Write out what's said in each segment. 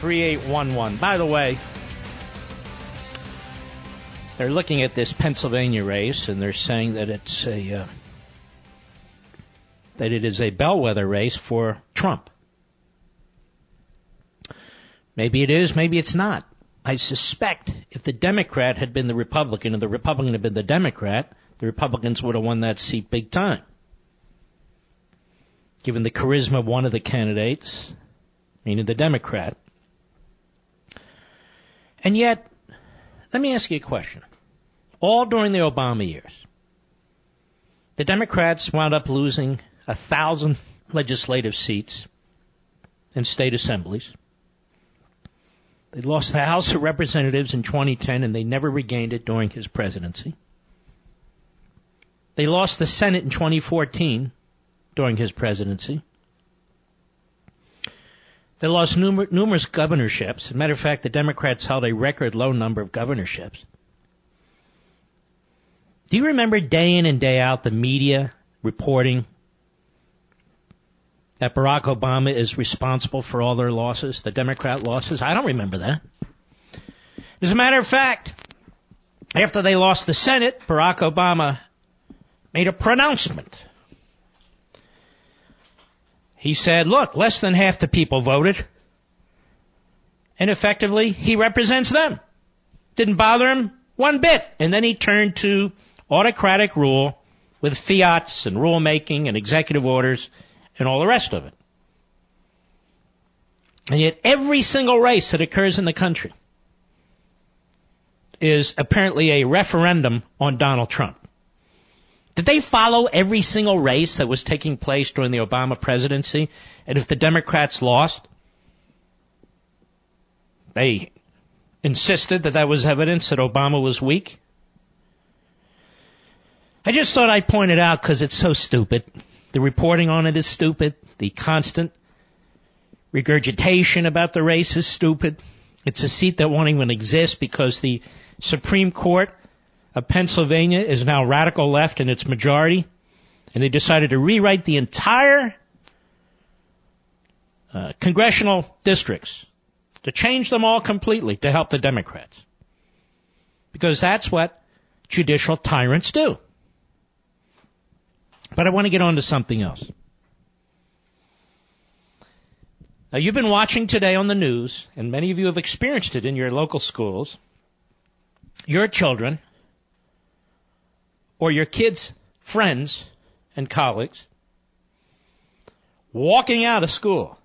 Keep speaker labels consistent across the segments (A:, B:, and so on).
A: By the way, they're looking at this Pennsylvania race and they're saying that it's a uh, that it is a bellwether race for Trump. Maybe it is, maybe it's not. I suspect if the Democrat had been the Republican and the Republican had been the Democrat, the Republicans would have won that seat big time. Given the charisma of one of the candidates, meaning the Democrat. And yet, let me ask you a question. All during the Obama years, the Democrats wound up losing a thousand legislative seats in state assemblies. They lost the House of Representatives in 2010 and they never regained it during his presidency. They lost the Senate in 2014 during his presidency. They lost numer- numerous governorships. As a matter of fact, the Democrats held a record low number of governorships. Do you remember day in and day out the media reporting that Barack Obama is responsible for all their losses, the Democrat losses? I don't remember that. As a matter of fact, after they lost the Senate, Barack Obama made a pronouncement. He said, look, less than half the people voted. And effectively, he represents them. Didn't bother him one bit. And then he turned to autocratic rule with fiats and rulemaking and executive orders and all the rest of it. And yet every single race that occurs in the country is apparently a referendum on Donald Trump. Did they follow every single race that was taking place during the Obama presidency? And if the Democrats lost, they insisted that that was evidence that Obama was weak? I just thought I'd point it out because it's so stupid. The reporting on it is stupid. The constant regurgitation about the race is stupid. It's a seat that won't even exist because the Supreme Court of Pennsylvania is now radical left in its majority, and they decided to rewrite the entire uh, congressional districts to change them all completely to help the Democrats. Because that's what judicial tyrants do. But I want to get on to something else. Now you've been watching today on the news, and many of you have experienced it in your local schools. Your children, or your kids' friends and colleagues, walking out of school,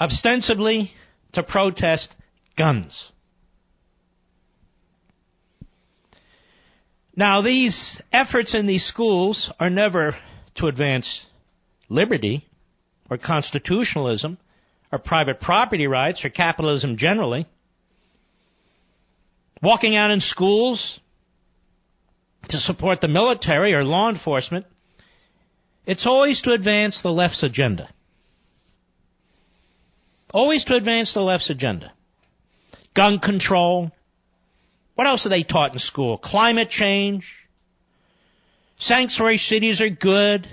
A: ostensibly to protest guns. Now these efforts in these schools are never to advance liberty or constitutionalism or private property rights or capitalism generally. Walking out in schools to support the military or law enforcement, it's always to advance the left's agenda. Always to advance the left's agenda. Gun control. What else are they taught in school? Climate change. Sanctuary cities are good.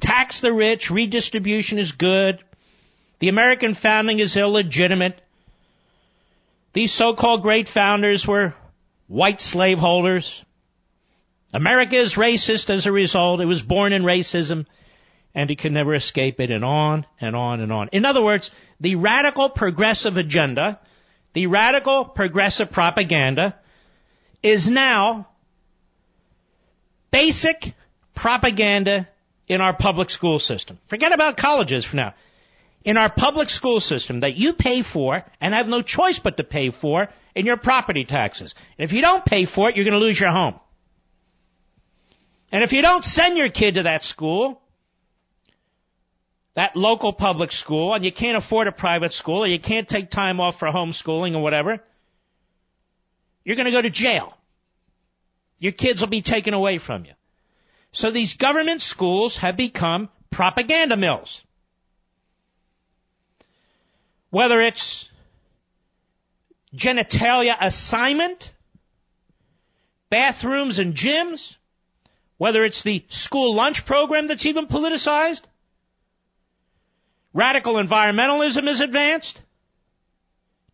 A: Tax the rich. Redistribution is good. The American founding is illegitimate. These so-called great founders were white slaveholders. America is racist as a result. It was born in racism and it can never escape it and on and on and on. In other words, the radical progressive agenda, the radical progressive propaganda is now basic propaganda in our public school system. Forget about colleges for now. In our public school system that you pay for and have no choice but to pay for in your property taxes. And if you don't pay for it, you're going to lose your home. And if you don't send your kid to that school, that local public school and you can't afford a private school or you can't take time off for homeschooling or whatever, you're going to go to jail. Your kids will be taken away from you. So these government schools have become propaganda mills. Whether it's genitalia assignment, bathrooms and gyms, whether it's the school lunch program that's even politicized, radical environmentalism is advanced,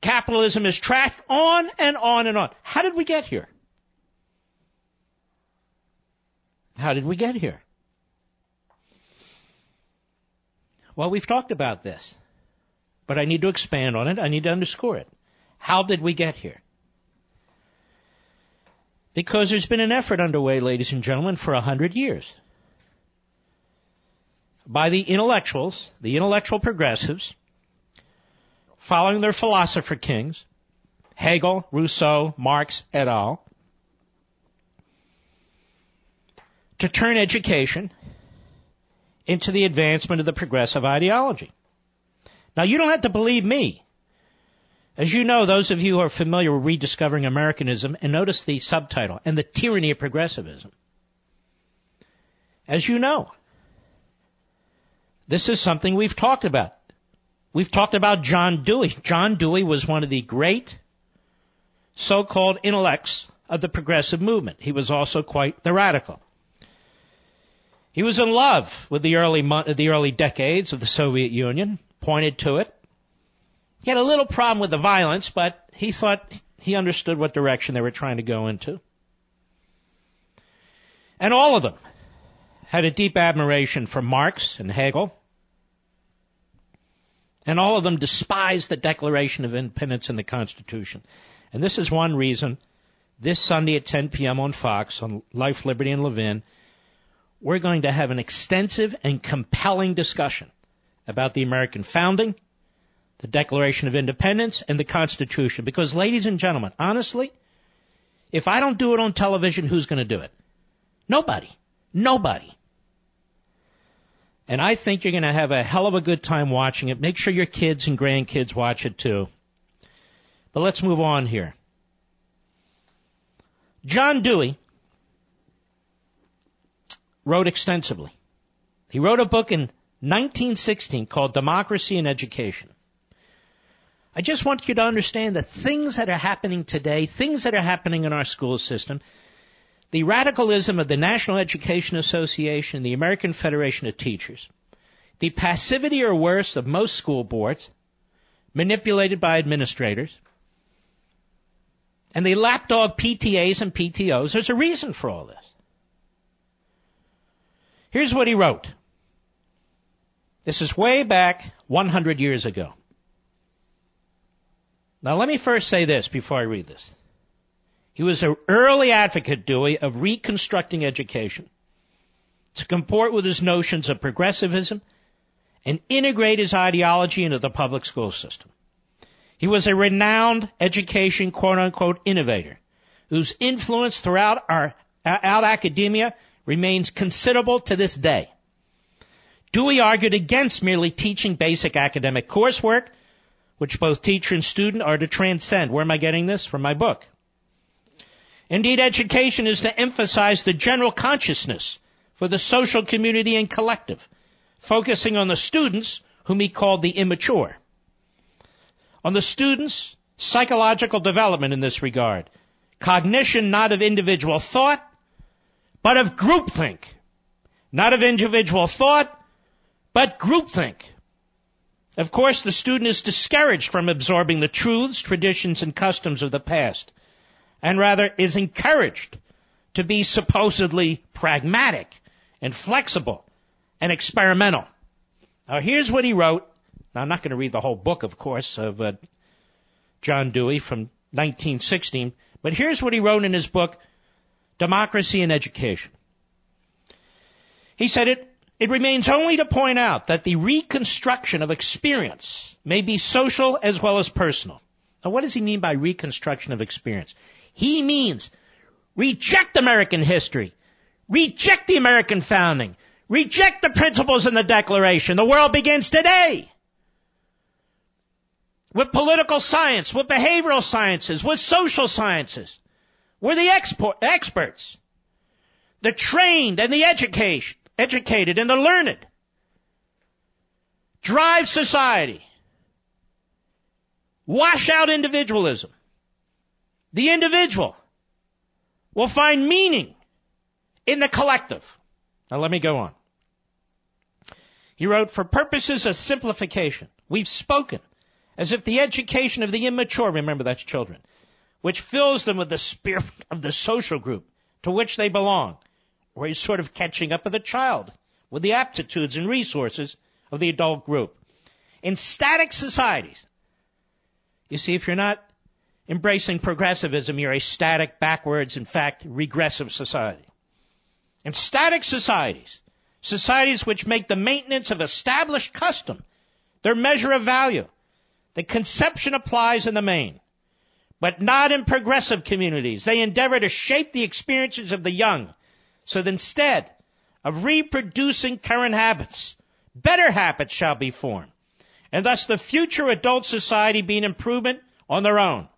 A: capitalism is trashed, on and on and on. How did we get here? How did we get here? Well, we've talked about this, but I need to expand on it. I need to underscore it. How did we get here? Because there's been an effort underway, ladies and gentlemen, for a hundred years by the intellectuals, the intellectual progressives, following their philosopher kings, Hegel, Rousseau, Marx, et al., to turn education into the advancement of the progressive ideology. Now, you don't have to believe me. As you know, those of you who are familiar with rediscovering Americanism, and notice the subtitle, and the tyranny of progressivism. As you know, this is something we've talked about. We've talked about John Dewey. John Dewey was one of the great so-called intellects of the progressive movement. He was also quite the radical. He was in love with the early the early decades of the Soviet Union, pointed to it. He had a little problem with the violence, but he thought he understood what direction they were trying to go into. And all of them had a deep admiration for Marx and Hegel. And all of them despised the Declaration of Independence and the Constitution. And this is one reason this Sunday at 10 p.m. on Fox on Life, Liberty, and Levin, we're going to have an extensive and compelling discussion about the American founding, the Declaration of Independence, and the Constitution. Because, ladies and gentlemen, honestly, if I don't do it on television, who's going to do it? Nobody. Nobody. And I think you're going to have a hell of a good time watching it. Make sure your kids and grandkids watch it too. But let's move on here. John Dewey wrote extensively. He wrote a book in 1916 called Democracy and Education. I just want you to understand that things that are happening today, things that are happening in our school system, the radicalism of the National Education Association, the American Federation of Teachers, the passivity or worse of most school boards, manipulated by administrators, and the lapdog PTAs and PTOs, there's a reason for all this. Here's what he wrote. This is way back 100 years ago. Now let me first say this before I read this. He was an early advocate, Dewey, of reconstructing education to comport with his notions of progressivism and integrate his ideology into the public school system. He was a renowned education quote unquote innovator whose influence throughout our out academia remains considerable to this day. Dewey argued against merely teaching basic academic coursework, which both teacher and student are to transcend. Where am I getting this? From my book. Indeed, education is to emphasize the general consciousness for the social community and collective, focusing on the students whom he called the immature. On the students' psychological development in this regard, cognition not of individual thought, but of groupthink. Not of individual thought, but groupthink. Of course, the student is discouraged from absorbing the truths, traditions, and customs of the past and rather is encouraged to be supposedly pragmatic and flexible and experimental. Now here's what he wrote. Now I'm not going to read the whole book, of course, of uh, John Dewey from 1916, but here's what he wrote in his book, Democracy and Education. He said it, it remains only to point out that the reconstruction of experience may be social as well as personal. Now what does he mean by reconstruction of experience? He means reject American history, reject the American founding, Reject the principles in the Declaration. The world begins today. With political science, with behavioral sciences, with social sciences. We're the export, experts. The trained and the education, educated and the learned. Drive society. Wash out individualism. The individual will find meaning in the collective. Now let me go on. He wrote, for purposes of simplification, we've spoken as if the education of the immature, remember that's children, which fills them with the spirit of the social group to which they belong, or is sort of catching up with the child with the aptitudes and resources of the adult group. In static societies, you see, if you're not embracing progressivism, you're a static, backwards, in fact, regressive society. In static societies, societies which make the maintenance of established custom their measure of value, the conception applies in the main. But not in progressive communities. They endeavor to shape the experiences of the young so that instead of reproducing current habits, better habits shall be formed. And thus the future adult society be an improvement on their own.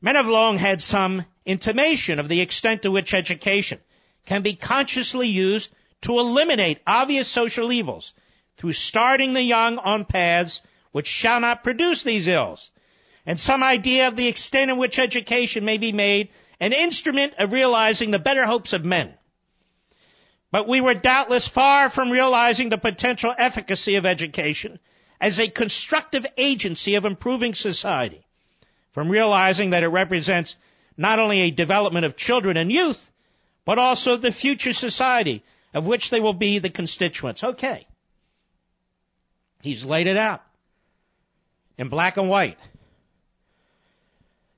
A: Men have long had some intimation of the extent to which education can be consciously used to eliminate obvious social evils through starting the young on paths which shall not produce these ills, and some idea of the extent in which education may be made an instrument of realizing the better hopes of men. But we were doubtless far from realizing the potential efficacy of education as a constructive agency of improving society from realizing that it represents not only a development of children and youth, but also the future society of which they will be the constituents. Okay. He's laid it out in black and white.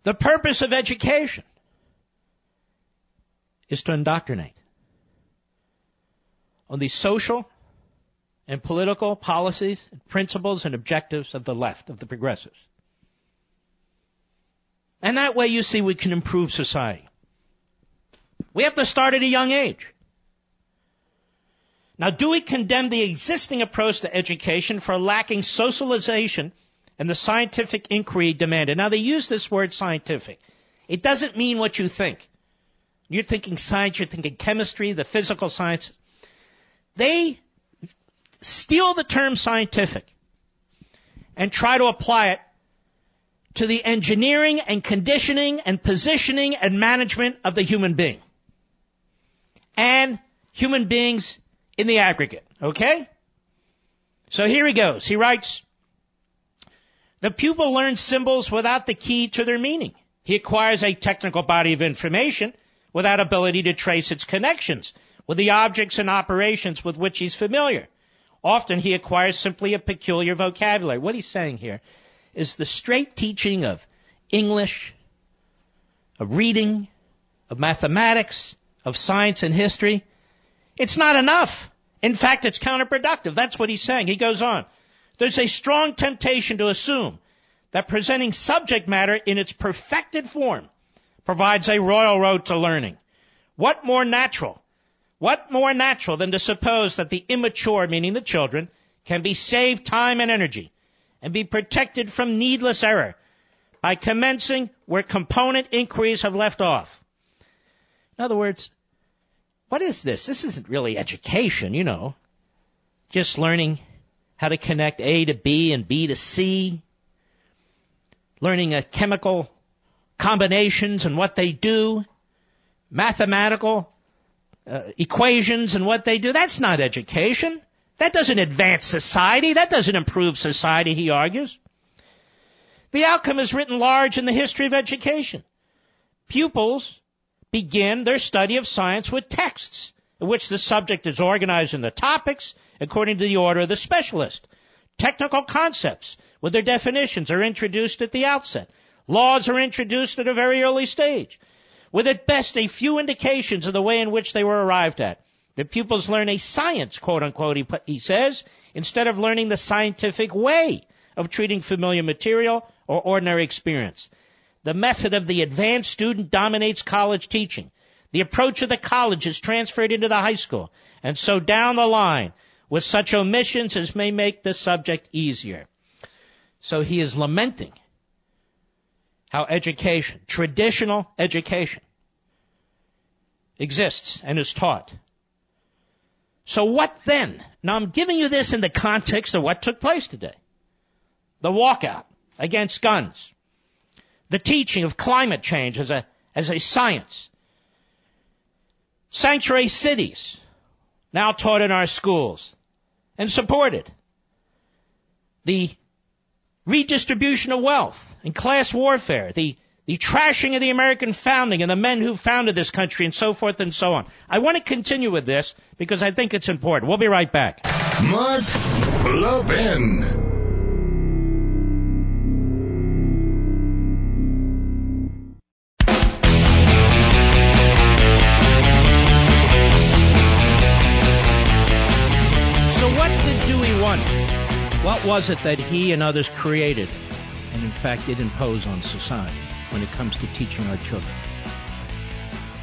A: The purpose of education is to indoctrinate on the social and political policies, and principles, and objectives of the left, of the progressives. And that way you see we can improve society. We have to start at a young age. Now, do we condemn the existing approach to education for lacking socialization and the scientific inquiry demanded? Now, they use this word scientific. It doesn't mean what you think. You're thinking science, you're thinking chemistry, the physical science. They steal the term scientific and try to apply it to the engineering and conditioning and positioning and management of the human being. And human beings in the aggregate. Okay? So here he goes. He writes, the pupil learns symbols without the key to their meaning. He acquires a technical body of information without ability to trace its connections with the objects and operations with which he's familiar. Often he acquires simply a peculiar vocabulary. What he's saying here is the straight teaching of English, of reading, of mathematics, of science and history. It's not enough. In fact, it's counterproductive. That's what he's saying. He goes on. There's a strong temptation to assume that presenting subject matter in its perfected form provides a royal road to learning. What more natural? What more natural than to suppose that the immature, meaning the children, can be saved time and energy and be protected from needless error by commencing where component inquiries have left off. In other words, what is this? This isn't really education, you know. Just learning how to connect A to B and B to C. Learning a chemical combinations and what they do. Mathematical uh, equations and what they do. That's not education. That doesn't advance society. That doesn't improve society, he argues. The outcome is written large in the history of education. Pupils begin their study of science with texts in which the subject is organized in the topics according to the order of the specialist. Technical concepts with their definitions are introduced at the outset. Laws are introduced at a very early stage, with at best a few indications of the way in which they were arrived at. The pupils learn a science, quote unquote, he, he says, instead of learning the scientific way of treating familiar material or ordinary experience. The method of the advanced student dominates college teaching. The approach of the college is transferred into the high school, and so down the line, with such omissions as may make the subject easier. So he is lamenting how education, traditional education, exists and is taught. So what then? Now I'm giving you this in the context of what took place today. The walkout against guns. The teaching of climate change as a, as a science. Sanctuary cities, now taught in our schools and supported. The redistribution of wealth and class warfare, the, the trashing of the American founding and the men who founded this country and so forth and so on. I want to continue with this because I think it's important. We'll be right back.
B: Mark Levin.
A: Was it that he and others created and in fact did impose on society when it comes to teaching our children?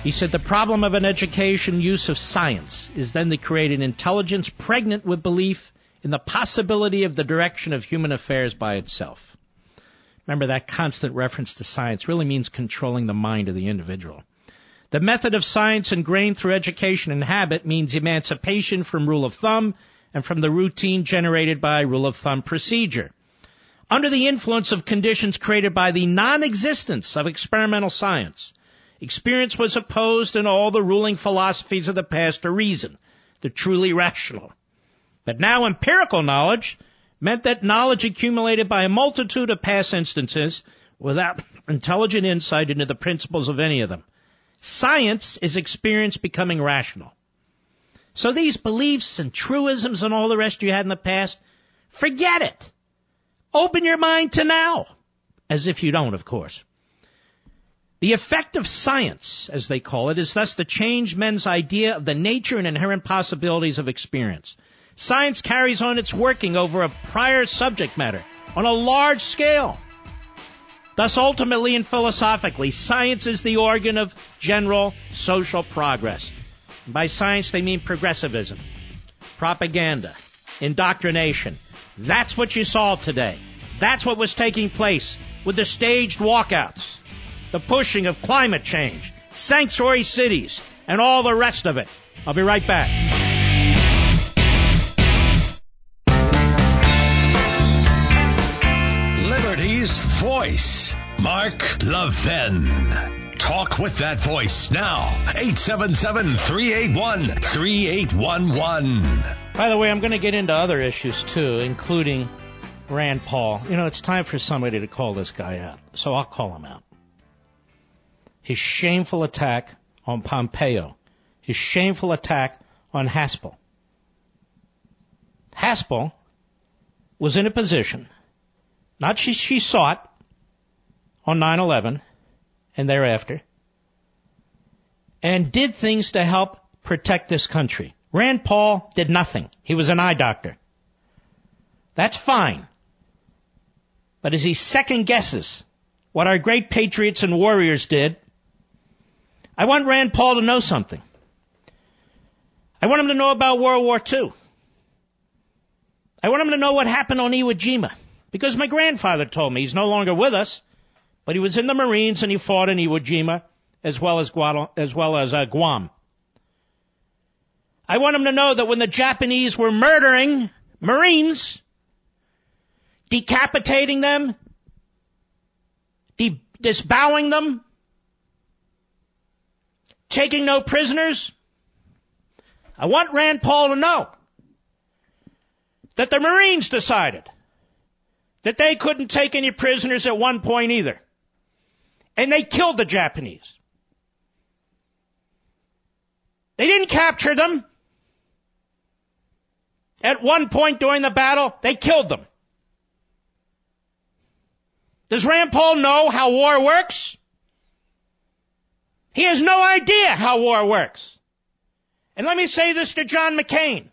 A: He said the problem of an education use of science is then to create an intelligence pregnant with belief in the possibility of the direction of human affairs by itself. Remember that constant reference to science really means controlling the mind of the individual. The method of science ingrained through education and habit means emancipation from rule of thumb and from the routine generated by rule of thumb procedure. Under the influence of conditions created by the non-existence of experimental science, experience was opposed in all the ruling philosophies of the past to reason, the truly rational. But now empirical knowledge meant that knowledge accumulated by a multitude of past instances without intelligent insight into the principles of any of them. Science is experience becoming rational. So these beliefs and truisms and all the rest you had in the past, forget it. Open your mind to now. As if you don't, of course. The effect of science, as they call it, is thus to change men's idea of the nature and inherent possibilities of experience. Science carries on its working over a prior subject matter on a large scale. Thus, ultimately and philosophically, science is the organ of general social progress. By science, they mean progressivism, propaganda, indoctrination. That's what you saw today. That's what was taking place with the staged walkouts, the pushing of climate change, sanctuary cities, and all the rest of it. I'll be right back.
C: Liberty's voice, Mark Levin. Talk with that voice now. 877-381-3811.
A: By the way, I'm going to get into other issues too, including Rand Paul. You know, it's time for somebody to call this guy out. So I'll call him out. His shameful attack on Pompeo. His shameful attack on Haspel. Haspel was in a position, not she, she sought on 9-11, and thereafter, and did things to help protect this country. Rand Paul did nothing. He was an eye doctor. That's fine. But as he second guesses what our great patriots and warriors did, I want Rand Paul to know something. I want him to know about World War II. I want him to know what happened on Iwo Jima. Because my grandfather told me he's no longer with us. But he was in the Marines and he fought in Iwo Jima as well as, Guadal- as, well as uh, Guam. I want him to know that when the Japanese were murdering Marines, decapitating them, de- disbowing them, taking no prisoners, I want Rand Paul to know that the Marines decided that they couldn't take any prisoners at one point either. And they killed the Japanese. They didn't capture them. At one point during the battle, they killed them. Does Rand Paul know how war works? He has no idea how war works. And let me say this to John McCain.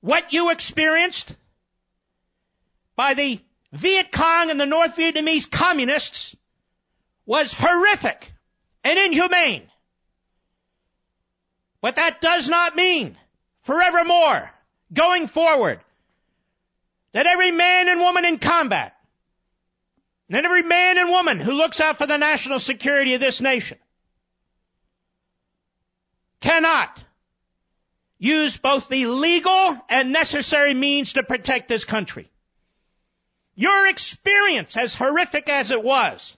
A: What you experienced by the Viet Cong and the North Vietnamese communists was horrific and inhumane. But that does not mean forevermore, going forward, that every man and woman in combat, and every man and woman who looks out for the national security of this nation cannot use both the legal and necessary means to protect this country. Your experience, as horrific as it was,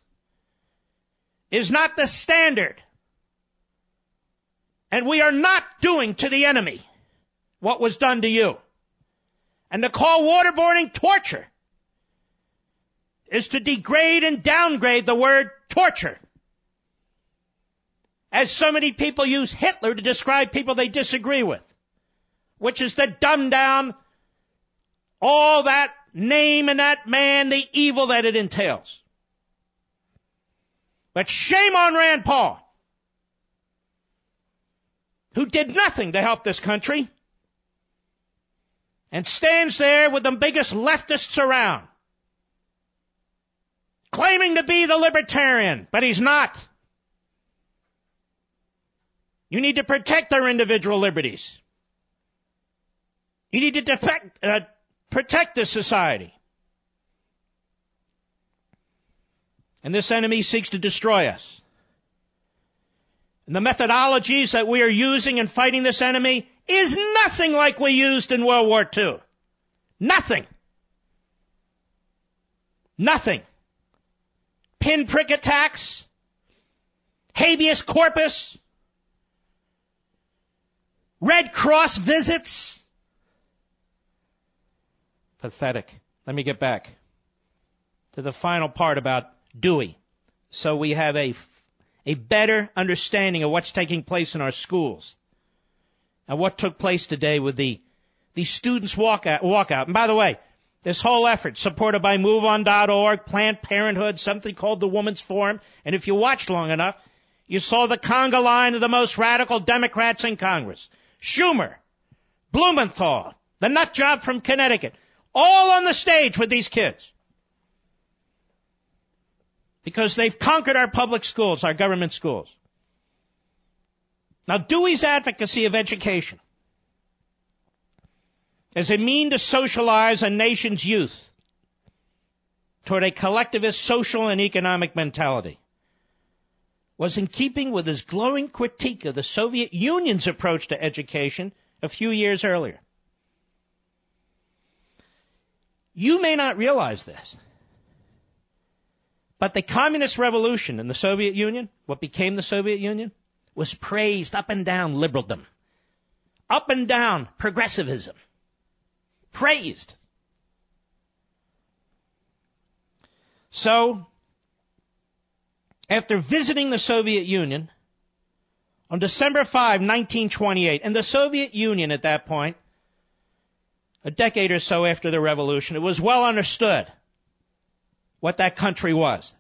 A: is not the standard. And we are not doing to the enemy what was done to you. And to call waterboarding torture is to degrade and downgrade the word torture. As so many people use Hitler to describe people they disagree with, which is to dumb down all that name and that man, the evil that it entails. But shame on Rand Paul, who did nothing to help this country and stands there with the biggest leftists around, claiming to be the libertarian, but he's not. You need to protect our individual liberties. You need to defect, uh, protect this society. And this enemy seeks to destroy us. And the methodologies that we are using in fighting this enemy is nothing like we used in World War II. Nothing. Nothing. Pinprick attacks, habeas corpus, Red Cross visits. Pathetic. Let me get back to the final part about Dewey. So we have a, a better understanding of what's taking place in our schools and what took place today with the, the students walkout, walkout. And by the way, this whole effort supported by MoveOn.org, Planned Parenthood, something called the Women's Forum, and if you watched long enough, you saw the conga line of the most radical Democrats in Congress. Schumer, Blumenthal, the nut job from Connecticut, all on the stage with these kids. Because they've conquered our public schools, our government schools. Now, Dewey's advocacy of education as a mean to socialize a nation's youth toward a collectivist social and economic mentality was in keeping with his glowing critique of the Soviet Union's approach to education a few years earlier. You may not realize this, but the communist revolution in the Soviet Union, what became the Soviet Union, was praised up and down liberaldom, up and down progressivism. Praised. So, after visiting the Soviet Union on December 5, 1928, and the Soviet Union at that point, a decade or so after the revolution, it was well understood what that country was.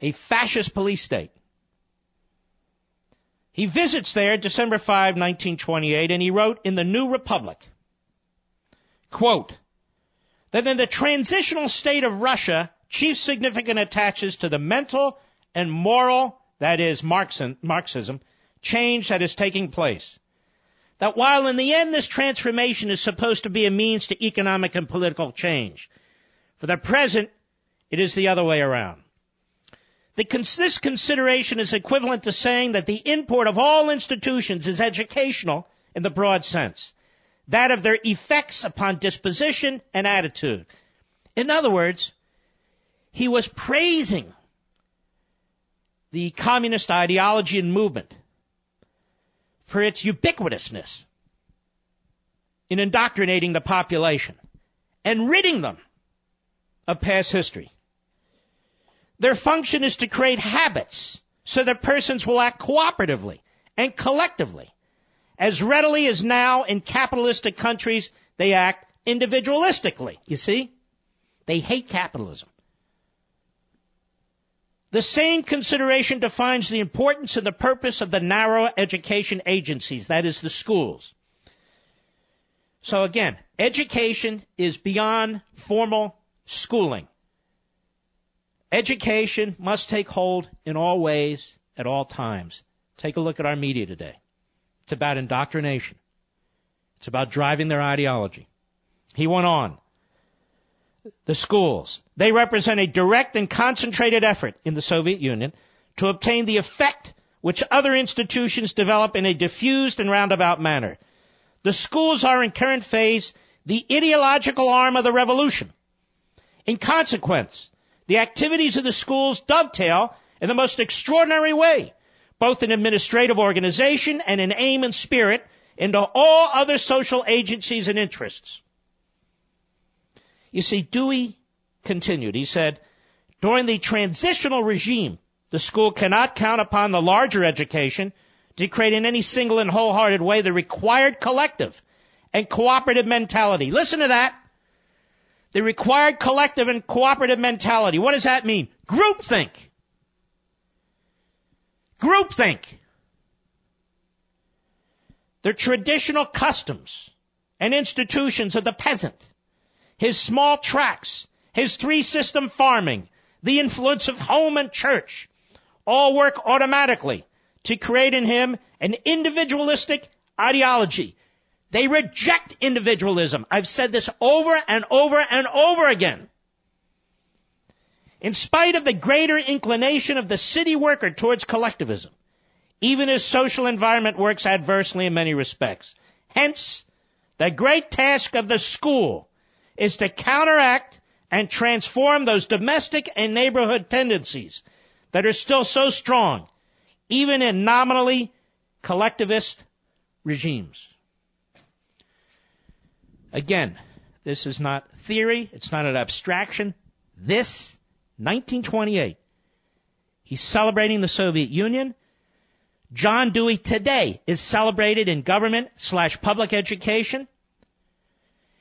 A: A fascist police state. He visits there December 5, 1928, and he wrote in the New Republic, quote, that in the transitional state of Russia, chief significance attaches to the mental and moral, that is Marxism, change that is taking place. That while in the end this transformation is supposed to be a means to economic and political change, for the present, it is the other way around. The, this consideration is equivalent to saying that the import of all institutions is educational in the broad sense, that of their effects upon disposition and attitude. In other words, he was praising the communist ideology and movement for its ubiquitousness in indoctrinating the population and ridding them of past history. Their function is to create habits so that persons will act cooperatively and collectively. As readily as now in capitalistic countries, they act individualistically. You see? They hate capitalism. The same consideration defines the importance and the purpose of the narrow education agencies, that is the schools. So again, education is beyond formal schooling. Education must take hold in all ways, at all times. Take a look at our media today. It's about indoctrination. It's about driving their ideology. He went on. The schools. They represent a direct and concentrated effort in the Soviet Union to obtain the effect which other institutions develop in a diffused and roundabout manner. The schools are in current phase the ideological arm of the revolution. In consequence, the activities of the schools dovetail in the most extraordinary way, both in administrative organization and in aim and spirit, into all other social agencies and interests. You see, Dewey continued. He said, during the transitional regime, the school cannot count upon the larger education to create in any single and wholehearted way the required collective and cooperative mentality. Listen to that. The required collective and cooperative mentality. What does that mean? Groupthink. Groupthink. The traditional customs and institutions of the peasant, his small tracts, his three system farming, the influence of home and church, all work automatically to create in him an individualistic ideology. They reject individualism. I've said this over and over and over again. In spite of the greater inclination of the city worker towards collectivism, even his social environment works adversely in many respects. Hence, the great task of the school is to counteract and transform those domestic and neighborhood tendencies that are still so strong, even in nominally collectivist regimes. Again, this is not theory, it's not an abstraction. This, 1928, he's celebrating the Soviet Union. John Dewey today is celebrated in government slash public education.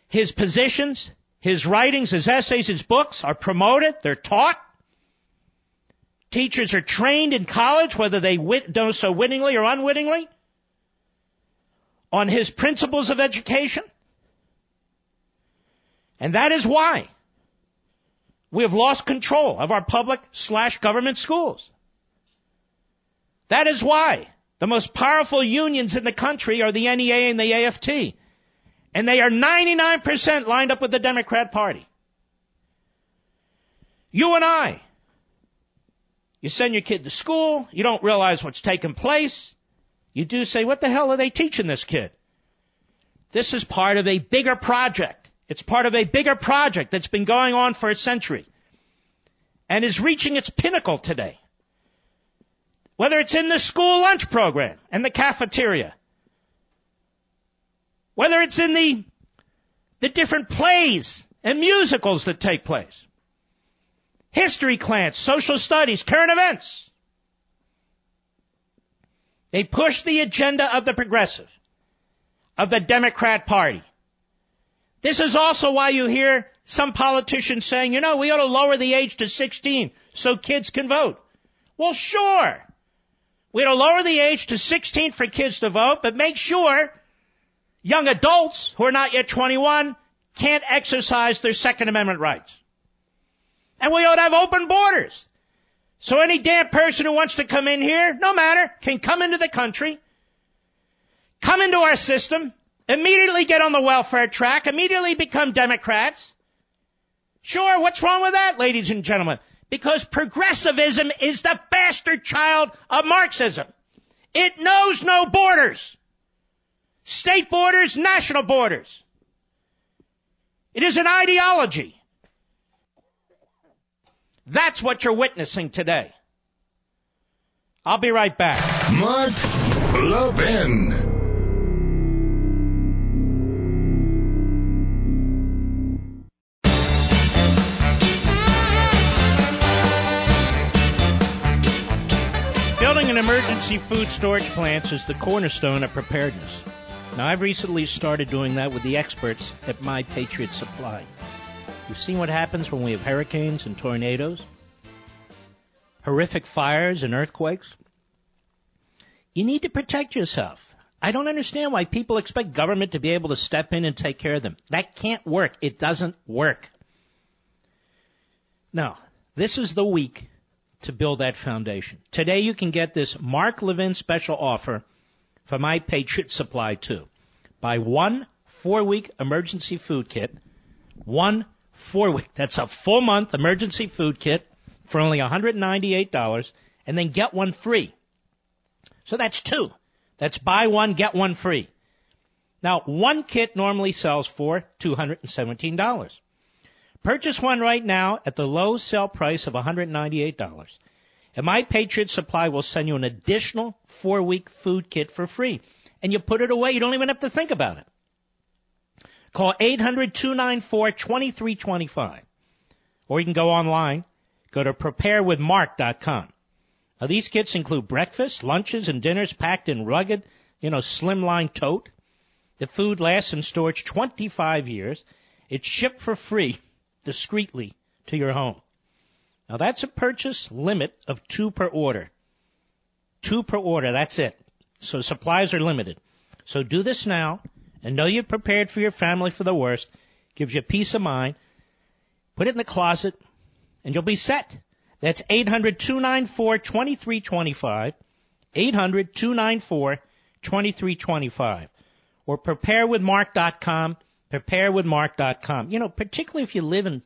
A: His positions, his writings, his essays, his books are promoted, they're taught. Teachers are trained in college, whether they wit- do so wittingly or unwittingly, on his principles of education. And that is why we have lost control of our public slash government schools. That is why the most powerful unions in the country are the NEA and the AFT. And they are 99% lined up with the Democrat Party. You and I you send your kid to school, you don't realize what's taking place. You do say, what the hell are they teaching this kid? This is part of a bigger project. It's part of a bigger project that's been going on for a century and is reaching its pinnacle today. Whether it's in the school lunch program and the cafeteria, whether it's in the, the different plays and musicals that take place, history class, social studies, current events. They push the agenda of the progressive, of the Democrat Party. This is also why you hear some politicians saying, you know, we ought to lower the age to 16 so kids can vote. Well, sure. We ought to lower the age to 16 for kids to vote, but make sure young adults who are not yet 21 can't exercise their Second Amendment rights. And we ought to have open borders. So any damn person who wants to come in here, no matter, can come into the country, come into our system, immediately get on the welfare track, immediately become Democrats. Sure, what's wrong with that, ladies and gentlemen? Because progressivism is the bastard child of Marxism. It knows no borders. State borders, national borders. It is an ideology. That's what you're witnessing today. I'll be right back.
B: Mark Levin.
A: Emergency food storage plants is the cornerstone of preparedness. Now, I've recently started doing that with the experts at My Patriot Supply. You've seen what happens when we have hurricanes and tornadoes, horrific fires and earthquakes. You need to protect yourself. I don't understand why people expect government to be able to step in and take care of them. That can't work. It doesn't work. Now, this is the week to build that foundation. Today you can get this Mark Levin special offer for My Patriot Supply too. Buy one four-week emergency food kit, one four-week, that's a full month emergency food kit for only $198, and then get one free. So that's two. That's buy one, get one free. Now, one kit normally sells for $217. Purchase one right now at the low sale price of $198. And My Patriot Supply will send you an additional four week food kit for free. And you put it away. You don't even have to think about it. Call 800-294-2325. Or you can go online. Go to preparewithmark.com. Now these kits include breakfast, lunches, and dinners packed in rugged, you know, slimline tote. The food lasts in storage 25 years. It's shipped for free discreetly to your home. Now that's a purchase limit of two per order. Two per order, that's it. So supplies are limited. So do this now and know you're prepared for your family for the worst. Gives you peace of mind. Put it in the closet and you'll be set. That's 800-294-2325. 800-294-2325. Or preparewithmark.com. Preparewithmark.com. You know, particularly if you live in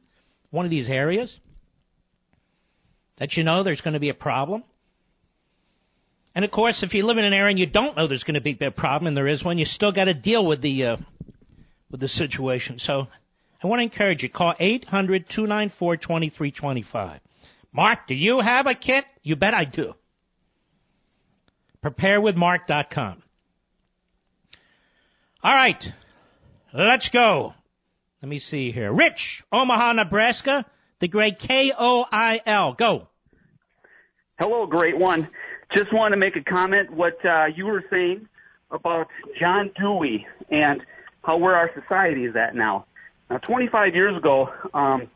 A: one of these areas that you know there's going to be a problem. And of course, if you live in an area and you don't know there's going to be a problem and there is one, you still got to deal with the uh, with the situation. So I want to encourage you. Call 800-294-2325. Mark, do you have a kit? You bet I do. Preparewithmark.com. All right. Let's go. Let me see here. Rich, Omaha, Nebraska, the great K-O-I-L. Go.
D: Hello, great one. Just want to make a comment what uh, you were saying about John Dewey and how where our society is at now. Now, 25 years ago, um,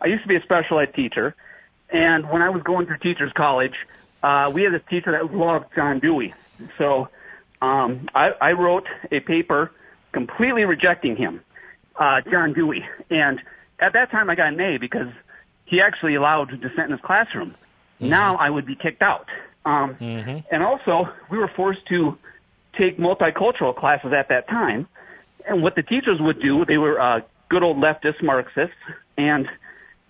D: I used to be a special ed teacher, and when I was going through teachers college, uh, we had this teacher that loved John Dewey. So um, I, I wrote a paper completely rejecting him, uh, John Dewey. And at that time, I got an A because he actually allowed dissent in his classroom. Mm-hmm. Now I would be kicked out. Um, mm-hmm. And also, we were forced to take multicultural classes at that time. And what the teachers would do, they were uh, good old leftist Marxists, and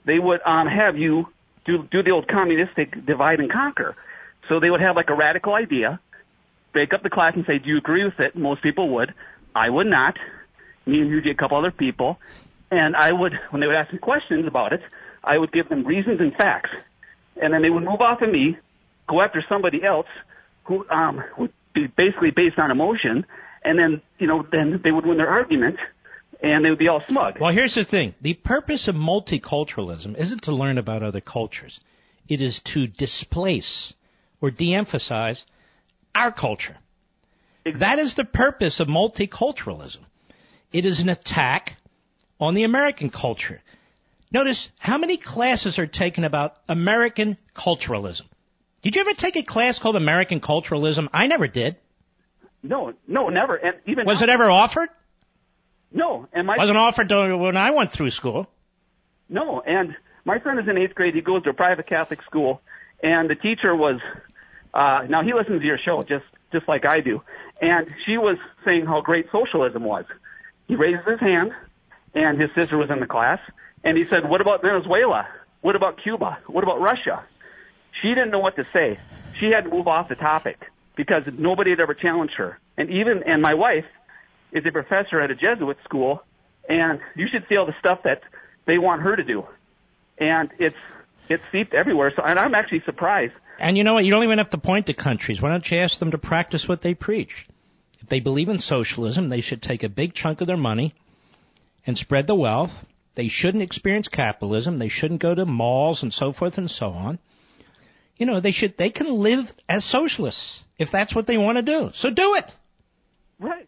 D: they would um, have you do do the old communistic divide and conquer. So they would have like a radical idea, break up the class and say, "Do you agree with it?" Most people would. I would not. Me and usually a couple other people, and I would when they would ask me questions about it, I would give them reasons and facts, and then they would move off of me, go after somebody else who um, would be basically based on emotion, and then you know then they would win their argument and they would be all smug.
A: Well, here's the thing. The purpose of multiculturalism isn't to learn about other cultures. It is to displace or de-emphasize our culture. Exactly. That is the purpose of multiculturalism. It is an attack on the American culture. Notice how many classes are taken about American culturalism. Did you ever take a class called American culturalism? I never did.
D: No, no, never. And even
A: was it ever offered?
D: No, and my
A: wasn't offered when I went through school.
D: No, and my son is in eighth grade. He goes to a private Catholic school, and the teacher was. Uh, now he listens to your show just just like I do, and she was saying how great socialism was. He raises his hand, and his sister was in the class, and he said, "What about Venezuela? What about Cuba? What about Russia?" She didn't know what to say. She had to move off the topic because nobody had ever challenged her, and even and my wife is a professor at a Jesuit school, and you should see all the stuff that they want her to do, and it's it's seeped everywhere. So, and I'm actually surprised.
A: And you know what? You don't even have to point to countries. Why don't you ask them to practice what they preach? If they believe in socialism, they should take a big chunk of their money and spread the wealth. They shouldn't experience capitalism. They shouldn't go to malls and so forth and so on. You know, they should, they can live as socialists if that's what they want to do. So do it.
D: Right.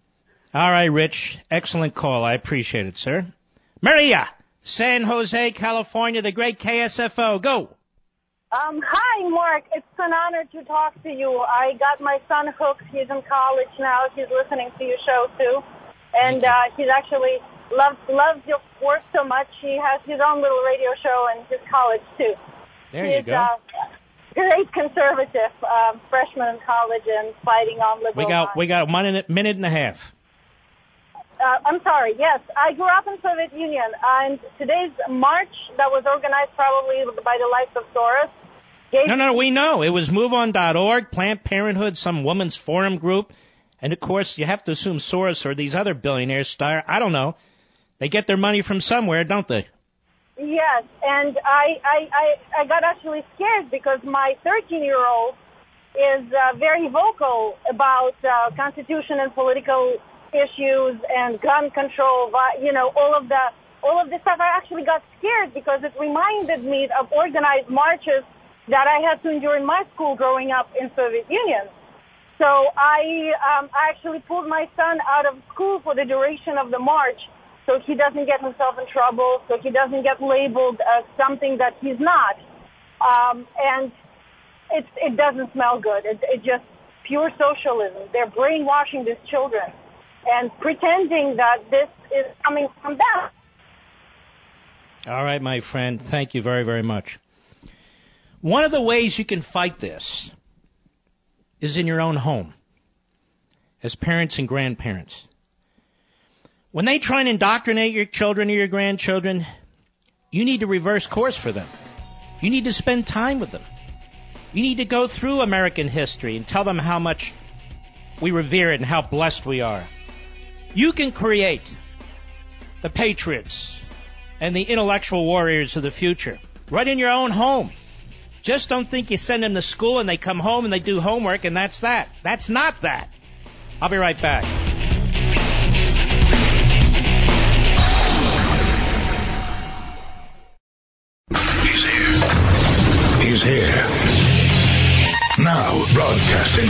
A: All right, Rich. Excellent call. I appreciate it, sir. Maria, San Jose, California, the great KSFO. Go.
E: Um, hi, Mark. It's an honor to talk to you. I got my son hooked. He's in college now. He's listening to your show too, and uh, he's actually loves loves your work so much. He has his own little radio show in his college too.
A: There he's, you go. Uh,
E: great conservative um, freshman in college and fighting on liberal.
A: We got
E: lines.
A: we got a minute minute and a half.
E: Uh, I'm sorry. Yes, I grew up in Soviet Union, and today's march that was organized probably by the likes of Soros. Gave
A: No, no, we know it was MoveOn.org, Planned Parenthood, some women's forum group, and of course you have to assume Soros or these other billionaires. Star, I don't know. They get their money from somewhere, don't they?
E: Yes, and I, I, I, I got actually scared because my 13 year old is uh, very vocal about uh, constitution and political issues and gun control, you know, all of the all of this stuff. I actually got scared because it reminded me of organized marches that I had to endure in my school growing up in Soviet Union. So I, um, I actually pulled my son out of school for the duration of the march so he doesn't get himself in trouble, so he doesn't get labeled as something that he's not. Um, and it, it doesn't smell good. It, it just pure socialism. They're brainwashing these children and pretending that this is coming from them.
A: All right, my friend. Thank you very, very much. One of the ways you can fight this is in your own home as parents and grandparents. When they try and indoctrinate your children or your grandchildren, you need to reverse course for them. You need to spend time with them. You need to go through American history and tell them how much we revere it and how blessed we are. You can create the patriots and the intellectual warriors of the future right in your own home. Just don't think you send them to school and they come home and they do homework and that's that. That's not that. I'll be right back.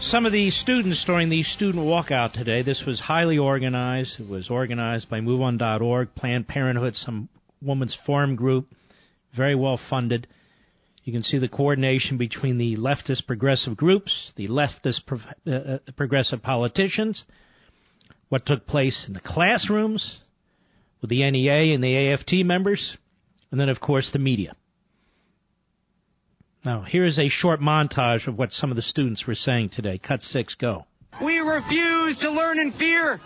A: Some of the students during the student walkout today, this was highly organized. It was organized by MoveOn.org, Planned Parenthood, some women's forum group, very well funded. You can see the coordination between the leftist progressive groups, the leftist pro- uh, uh, progressive politicians, what took place in the classrooms with the NEA and the AFT members, and then, of course, the media. Now, here is a short montage of what some of the students were saying today. Cut six, go.
F: We refuse to learn in fear.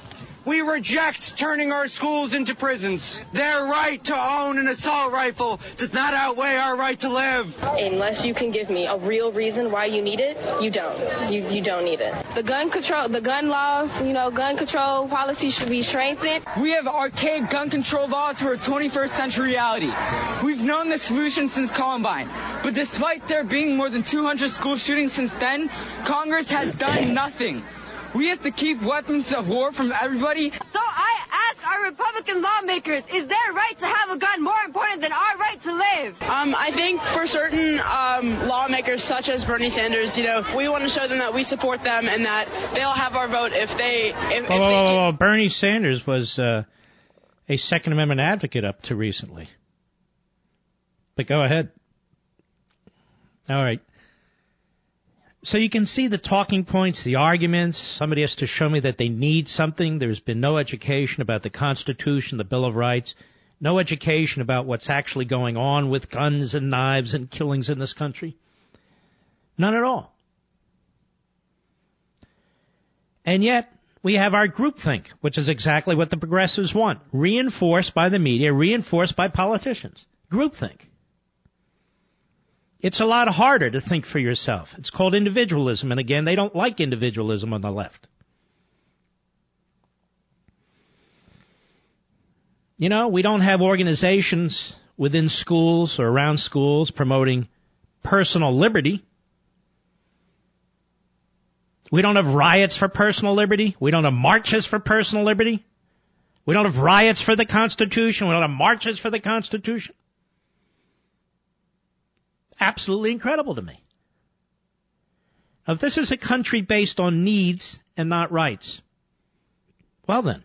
F: We reject turning our schools into prisons. Their right to own an assault rifle does not outweigh our right to live.
G: Unless you can give me a real reason why you need it, you don't. You you don't need it. The gun control, the gun laws, you know, gun control policy should be strengthened.
F: We have archaic gun control laws for a 21st century reality. We've known the solution since Columbine. But despite there being more than 200 school shootings since then, Congress has done nothing. We have to keep weapons of war from everybody.
H: So I ask our Republican lawmakers, is their right to have a gun more important than our right to live?
I: Um, I think for certain um, lawmakers such as Bernie Sanders, you know, we want to show them that we support them and that they'll have our vote if they if, if
A: Whoa, whoa,
I: they
A: whoa,
I: keep-
A: Bernie Sanders was uh, a Second Amendment advocate up to recently. But go ahead. All right. So you can see the talking points, the arguments. Somebody has to show me that they need something. There's been no education about the Constitution, the Bill of Rights, no education about what's actually going on with guns and knives and killings in this country. None at all. And yet, we have our groupthink, which is exactly what the progressives want. Reinforced by the media, reinforced by politicians. Groupthink. It's a lot harder to think for yourself. It's called individualism, and again, they don't like individualism on the left. You know, we don't have organizations within schools or around schools promoting personal liberty. We don't have riots for personal liberty. We don't have marches for personal liberty. We don't have riots for the Constitution. We don't have marches for the Constitution. Absolutely incredible to me. Now, if this is a country based on needs and not rights, well then,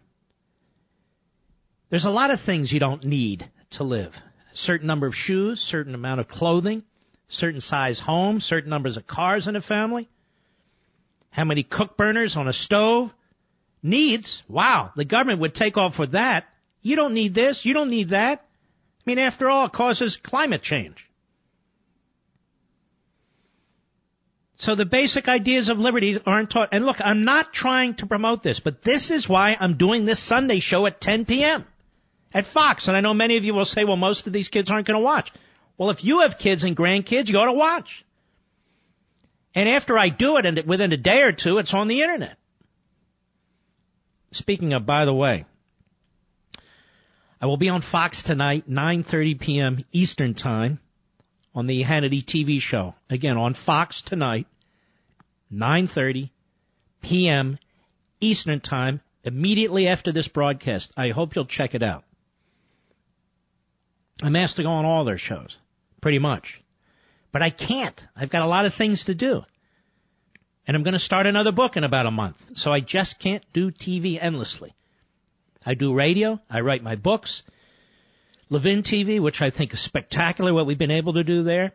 A: there's a lot of things you don't need to live. A certain number of shoes, certain amount of clothing, certain size home, certain numbers of cars in a family, how many cook burners on a stove. Needs, wow, the government would take off with that. You don't need this, you don't need that. I mean, after all, it causes climate change. So the basic ideas of liberty aren't taught. And look, I'm not trying to promote this, but this is why I'm doing this Sunday show at 10 p.m. at Fox. And I know many of you will say, well, most of these kids aren't going to watch. Well, if you have kids and grandkids, you ought to watch. And after I do it, and within a day or two, it's on the internet. Speaking of, by the way, I will be on Fox tonight, 9:30 p.m. Eastern Time, on the Hannity TV show. Again, on Fox tonight, 9:30 p.m. Eastern Time, immediately after this broadcast. I hope you'll check it out. I'm asked to go on all their shows, pretty much. But I can't. I've got a lot of things to do. And I'm going to start another book in about a month. So I just can't do TV endlessly. I do radio. I write my books. Levin TV, which I think is spectacular what we've been able to do there.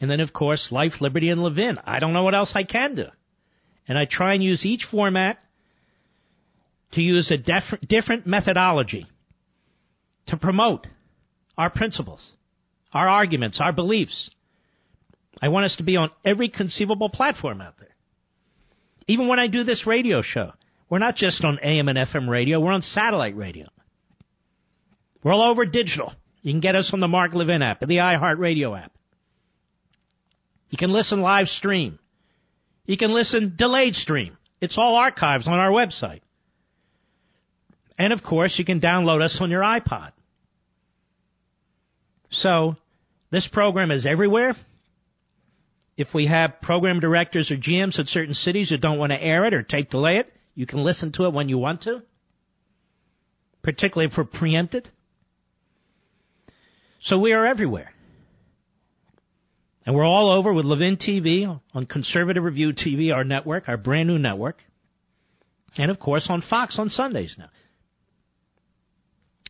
A: And then, of course, Life, Liberty, and Levin. I don't know what else I can do. And I try and use each format to use a def- different methodology to promote our principles, our arguments, our beliefs. I want us to be on every conceivable platform out there. Even when I do this radio show, we're not just on AM and FM radio, we're on satellite radio. We're all over digital. You can get us on the Mark Levin app and the iHeartRadio app. You can listen live stream. You can listen delayed stream. It's all archives on our website. And of course, you can download us on your iPod. So, this program is everywhere. If we have program directors or GMs at certain cities who don't want to air it or tape delay it, you can listen to it when you want to, particularly if we're preempted. So we are everywhere. And we're all over with Levin TV on Conservative Review TV, our network, our brand new network. And of course on Fox on Sundays now.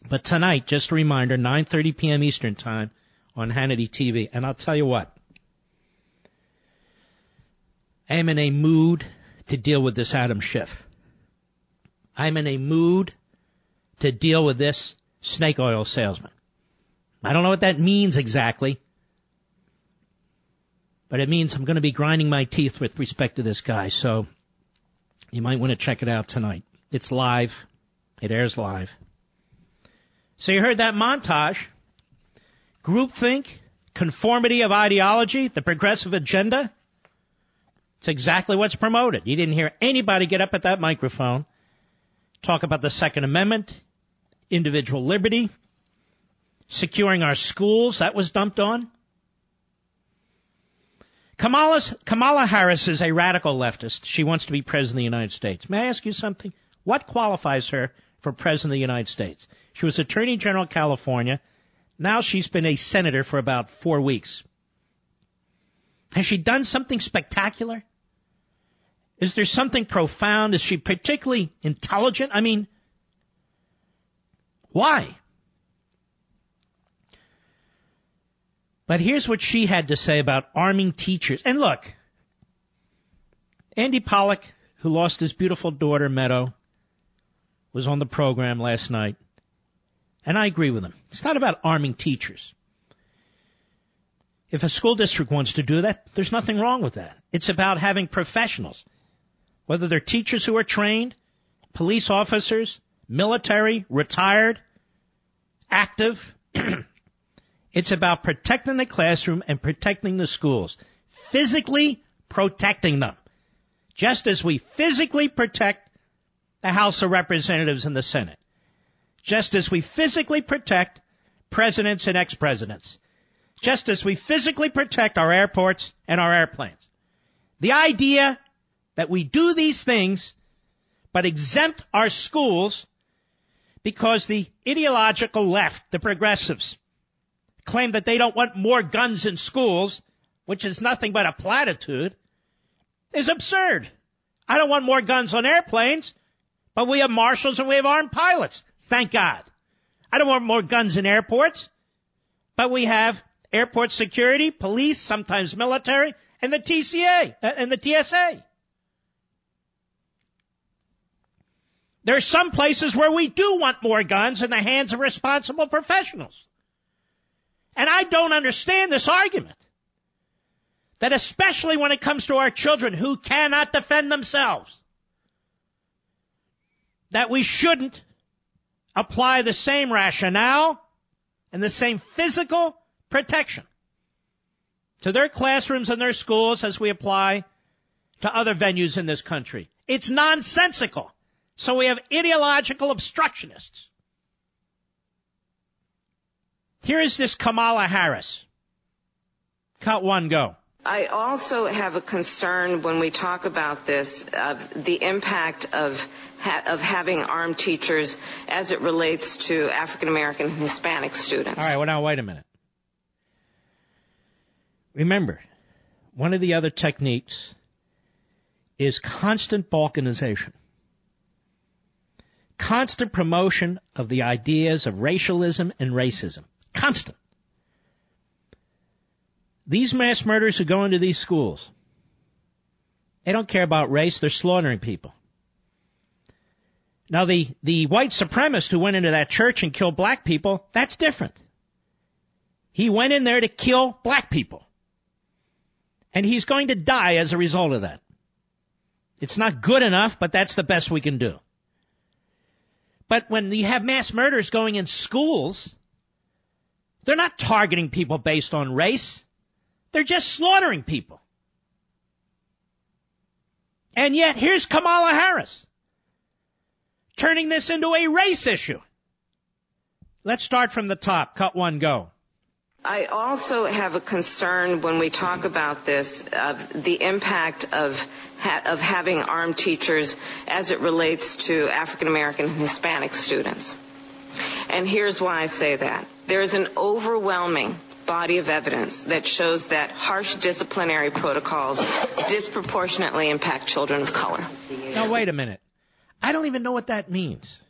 A: But tonight, just a reminder, 9.30 p.m. Eastern Time on Hannity TV. And I'll tell you what. I am in a mood to deal with this Adam Schiff. I'm in a mood to deal with this snake oil salesman. I don't know what that means exactly, but it means I'm going to be grinding my teeth with respect to this guy. So you might want to check it out tonight. It's live. It airs live. So you heard that montage. Groupthink, conformity of ideology, the progressive agenda. It's exactly what's promoted. You didn't hear anybody get up at that microphone, talk about the Second Amendment, individual liberty, securing our schools. That was dumped on. Kamala's, Kamala Harris is a radical leftist. She wants to be president of the United States. May I ask you something? What qualifies her for president of the United States? She was Attorney General of California. Now she's been a senator for about four weeks. Has she done something spectacular? Is there something profound? Is she particularly intelligent? I mean, why? But here's what she had to say about arming teachers. And look, Andy Pollack, who lost his beautiful daughter, Meadow, was on the program last night. And I agree with him. It's not about arming teachers. If a school district wants to do that, there's nothing wrong with that. It's about having professionals, whether they're teachers who are trained, police officers, military, retired, active. it's about protecting the classroom and protecting the schools. Physically protecting them. Just as we physically protect the House of Representatives and the Senate. Just as we physically protect presidents and ex-presidents. Just as we physically protect our airports and our airplanes. The idea that we do these things but exempt our schools because the ideological left, the progressives, claim that they don't want more guns in schools, which is nothing but a platitude, is absurd. I don't want more guns on airplanes, but we have marshals and we have armed pilots. Thank God. I don't want more guns in airports, but we have airport security, police, sometimes military, and the TCA uh, and the TSA. There are some places where we do want more guns in the hands of responsible professionals. And I don't understand this argument. That especially when it comes to our children who cannot defend themselves, that we shouldn't apply the same rationale and the same physical protection to their classrooms and their schools as we apply to other venues in this country. It's nonsensical. So we have ideological obstructionists. Here is this Kamala Harris. Cut one, go.
J: I also have a concern when we talk about this of the impact of ha- of having armed teachers as it relates to African American and Hispanic students.
A: All right, well now wait a minute. Remember, one of the other techniques is constant balkanization. Constant promotion of the ideas of racialism and racism. Constant. These mass murderers who go into these schools, they don't care about race, they're slaughtering people. Now the, the white supremacist who went into that church and killed black people, that's different. He went in there to kill black people. And he's going to die as a result of that. It's not good enough, but that's the best we can do. But when you have mass murders going in schools, they're not targeting people based on race. They're just slaughtering people. And yet, here's Kamala Harris turning this into a race issue. Let's start from the top. Cut one, go.
J: I also have a concern when we talk about this of the impact of ha- of having armed teachers as it relates to African American and Hispanic students. And here's why I say that. There is an overwhelming body of evidence that shows that harsh disciplinary protocols disproportionately impact children of color.
A: Now wait a minute. I don't even know what that means.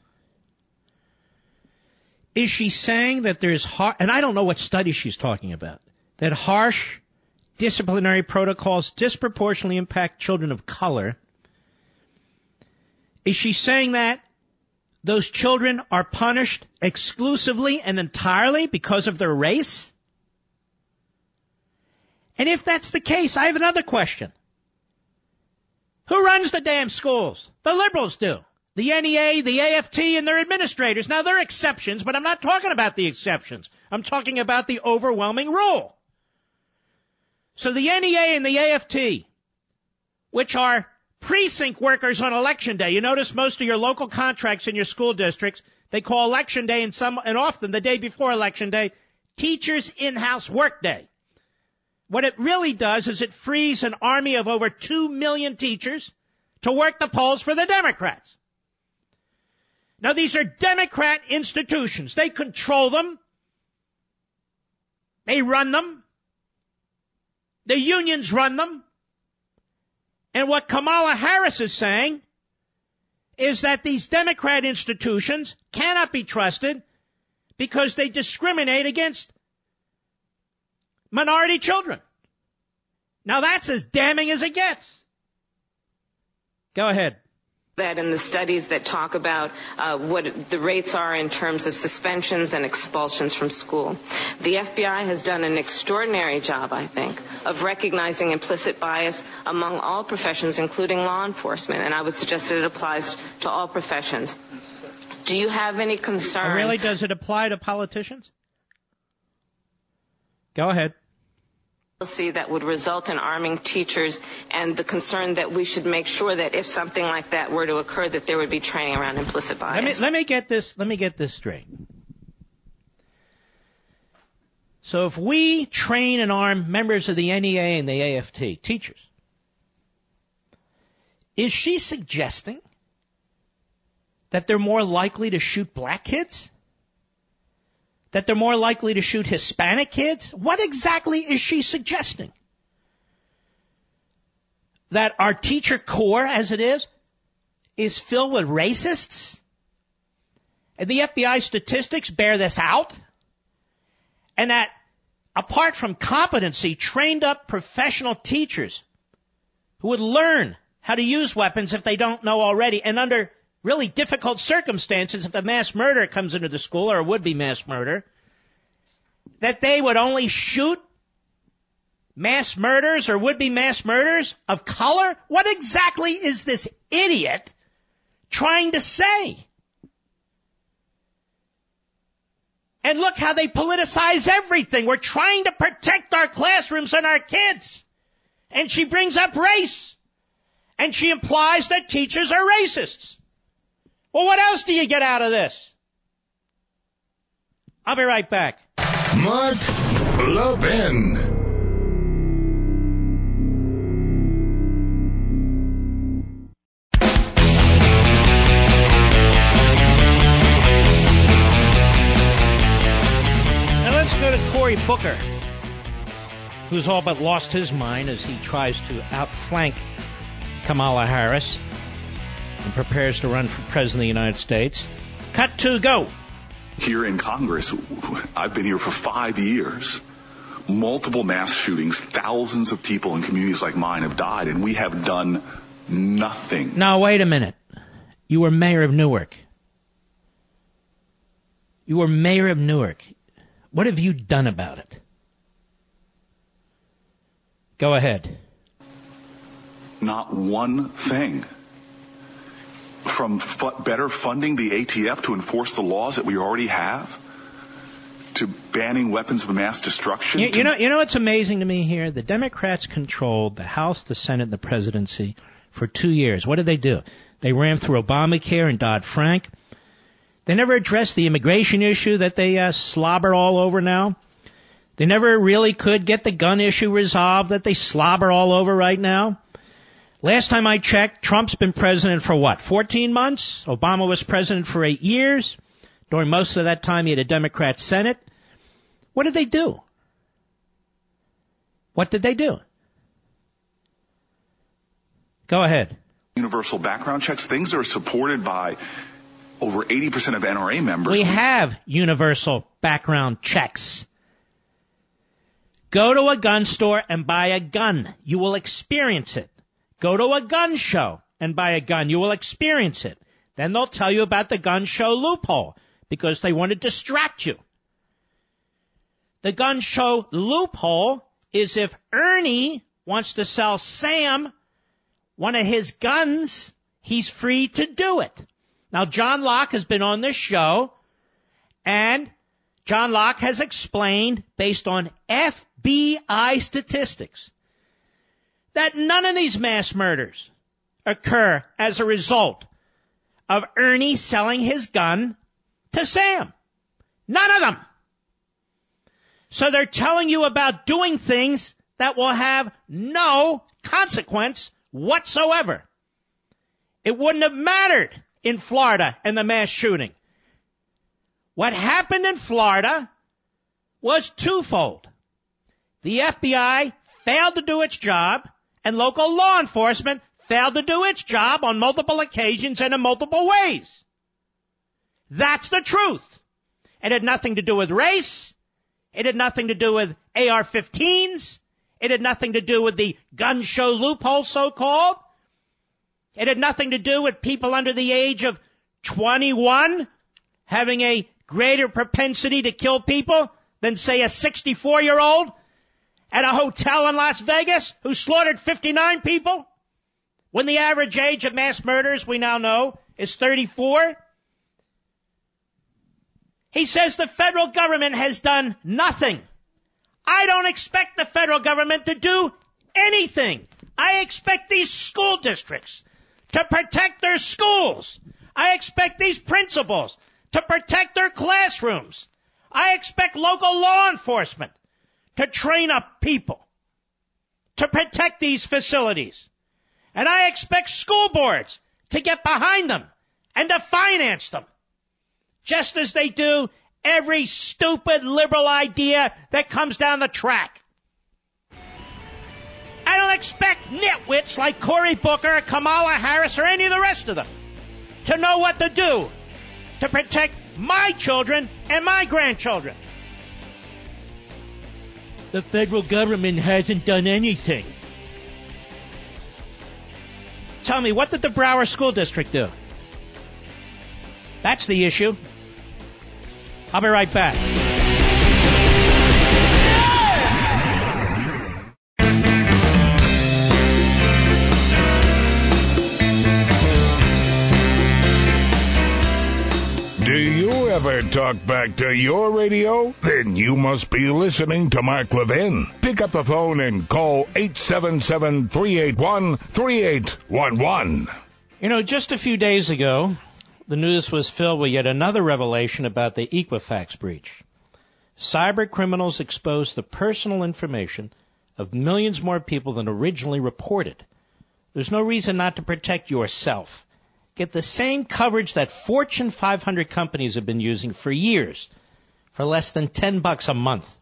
A: Is she saying that there's har- and I don't know what study she's talking about, that harsh disciplinary protocols disproportionately impact children of color? Is she saying that those children are punished exclusively and entirely because of their race? And if that's the case, I have another question. Who runs the damn schools? The liberals do. The NEA, the AFT, and their administrators. Now, there are exceptions, but I'm not talking about the exceptions. I'm talking about the overwhelming rule. So the NEA and the AFT, which are precinct workers on election day, you notice most of your local contracts in your school districts, they call election day and some, and often the day before election day, teachers in-house work day. What it really does is it frees an army of over 2 million teachers to work the polls for the Democrats. Now these are Democrat institutions. They control them. They run them. The unions run them. And what Kamala Harris is saying is that these Democrat institutions cannot be trusted because they discriminate against minority children. Now that's as damning as it gets. Go ahead
J: that in the studies that talk about uh, what the rates are in terms of suspensions and expulsions from school. The FBI has done an extraordinary job, I think, of recognizing implicit bias among all professions, including law enforcement, and I would suggest that it applies to all professions. Do you have any concern?
A: Oh, really? Does it apply to politicians? Go ahead
J: policy that would result in arming teachers and the concern that we should make sure that if something like that were to occur that there would be training around implicit bias.
A: Let me, let me get this let me get this straight. So if we train and arm members of the NEA and the AFT, teachers, is she suggesting that they're more likely to shoot black kids? That they're more likely to shoot Hispanic kids? What exactly is she suggesting? that our teacher corps, as it is, is filled with racists? And the FBI statistics bear this out. And that apart from competency, trained up professional teachers who would learn how to use weapons if they don't know already and under really difficult circumstances if a mass murder comes into the school or a would-be mass murder, that they would only shoot mass murders or would-be mass murders of color? What exactly is this idiot trying to say? And look how they politicize everything. We're trying to protect our classrooms and our kids. And she brings up race. And she implies that teachers are racists. Well, what else do you get out of this? I'll be right back.
B: Mark Levin.
A: Now let's go to Cory Booker, who's all but lost his mind as he tries to outflank Kamala Harris and prepares two run for president of the United States. Cut to go.
K: Here in Congress, I've been here for five years. Multiple mass shootings, thousands of people in communities like mine have died, and we have done nothing.
A: Now wait a minute. You were mayor of Newark. You were mayor of Newark. What have you done about it? Go ahead.
K: Not one thing. From fu- better funding the ATF to enforce the laws that we already have, to banning weapons of mass destruction.
A: You, you know, you know what's amazing to me here? The Democrats controlled the House, the Senate, and the presidency for two years. What did they do? They rammed through Obamacare and Dodd Frank. They never addressed the immigration issue that they uh, slobber all over now. They never really could get the gun issue resolved that they slobber all over right now. Last time I checked, Trump's been president for what, 14 months? Obama was president for eight years. During most of that time, he had a Democrat Senate. What did they do? What did they do? Go ahead.
K: universal background checks, things are supported by over 80% of NRA members.
A: We have universal background checks. Go to a gun store and buy a gun. You will experience it. Go to a gun show and buy a gun. You will experience it. Then they'll tell you about the gun show loophole because they want to distract you. The gun show loophole is if Ernie wants to sell Sam one of his guns, he's free to do it. Now, John Lott has been on this show, and John Lott has explained, based on FBI statistics, that none of these mass murders occur as a result of Ernie selling his gun to Sam. None of them. So they're telling you about doing things that will have no consequence whatsoever. It wouldn't have mattered in Florida and the mass shooting. What happened in Florida was twofold. The FBI failed to do its job and local law enforcement failed to do its job on multiple occasions and in multiple ways. That's the truth. It had nothing to do with race. It had nothing to do with AR-15s. It had nothing to do with the gun show loophole, so-called. It had nothing to do with people under the age of 21 having a greater propensity to kill people than, say, a 64 year old at a hotel in Las Vegas who slaughtered 59 people when the average age of mass murders, we now know, is 34. He says the federal government has done nothing. I don't expect the federal government to do anything. I expect these school districts to protect their schools. I expect these principals to protect their classrooms. I expect local law enforcement to train up people to protect these facilities. And I expect school boards to get behind them and to finance them. Just as they do every stupid liberal idea that comes down the track. I don't expect nitwits like Cory Booker, Kamala Harris, or any of the rest of them to know what to do to protect my children and my grandchildren. The federal government hasn't done anything. Tell me, what did the Broward School District do? That's the issue. I'll be right back.
B: Ever talk back to your radio? Then you must be listening to Mark Levin. Pick up the phone and call 877-381-3811.
A: You know, just a few days ago, the news was filled with yet another revelation about the Equifax breach. Cyber criminals exposed the personal information of millions more people than originally reported. There's no reason not to protect yourself. Get the same coverage that Fortune 500 companies have been using for years for less than 10 bucks a month.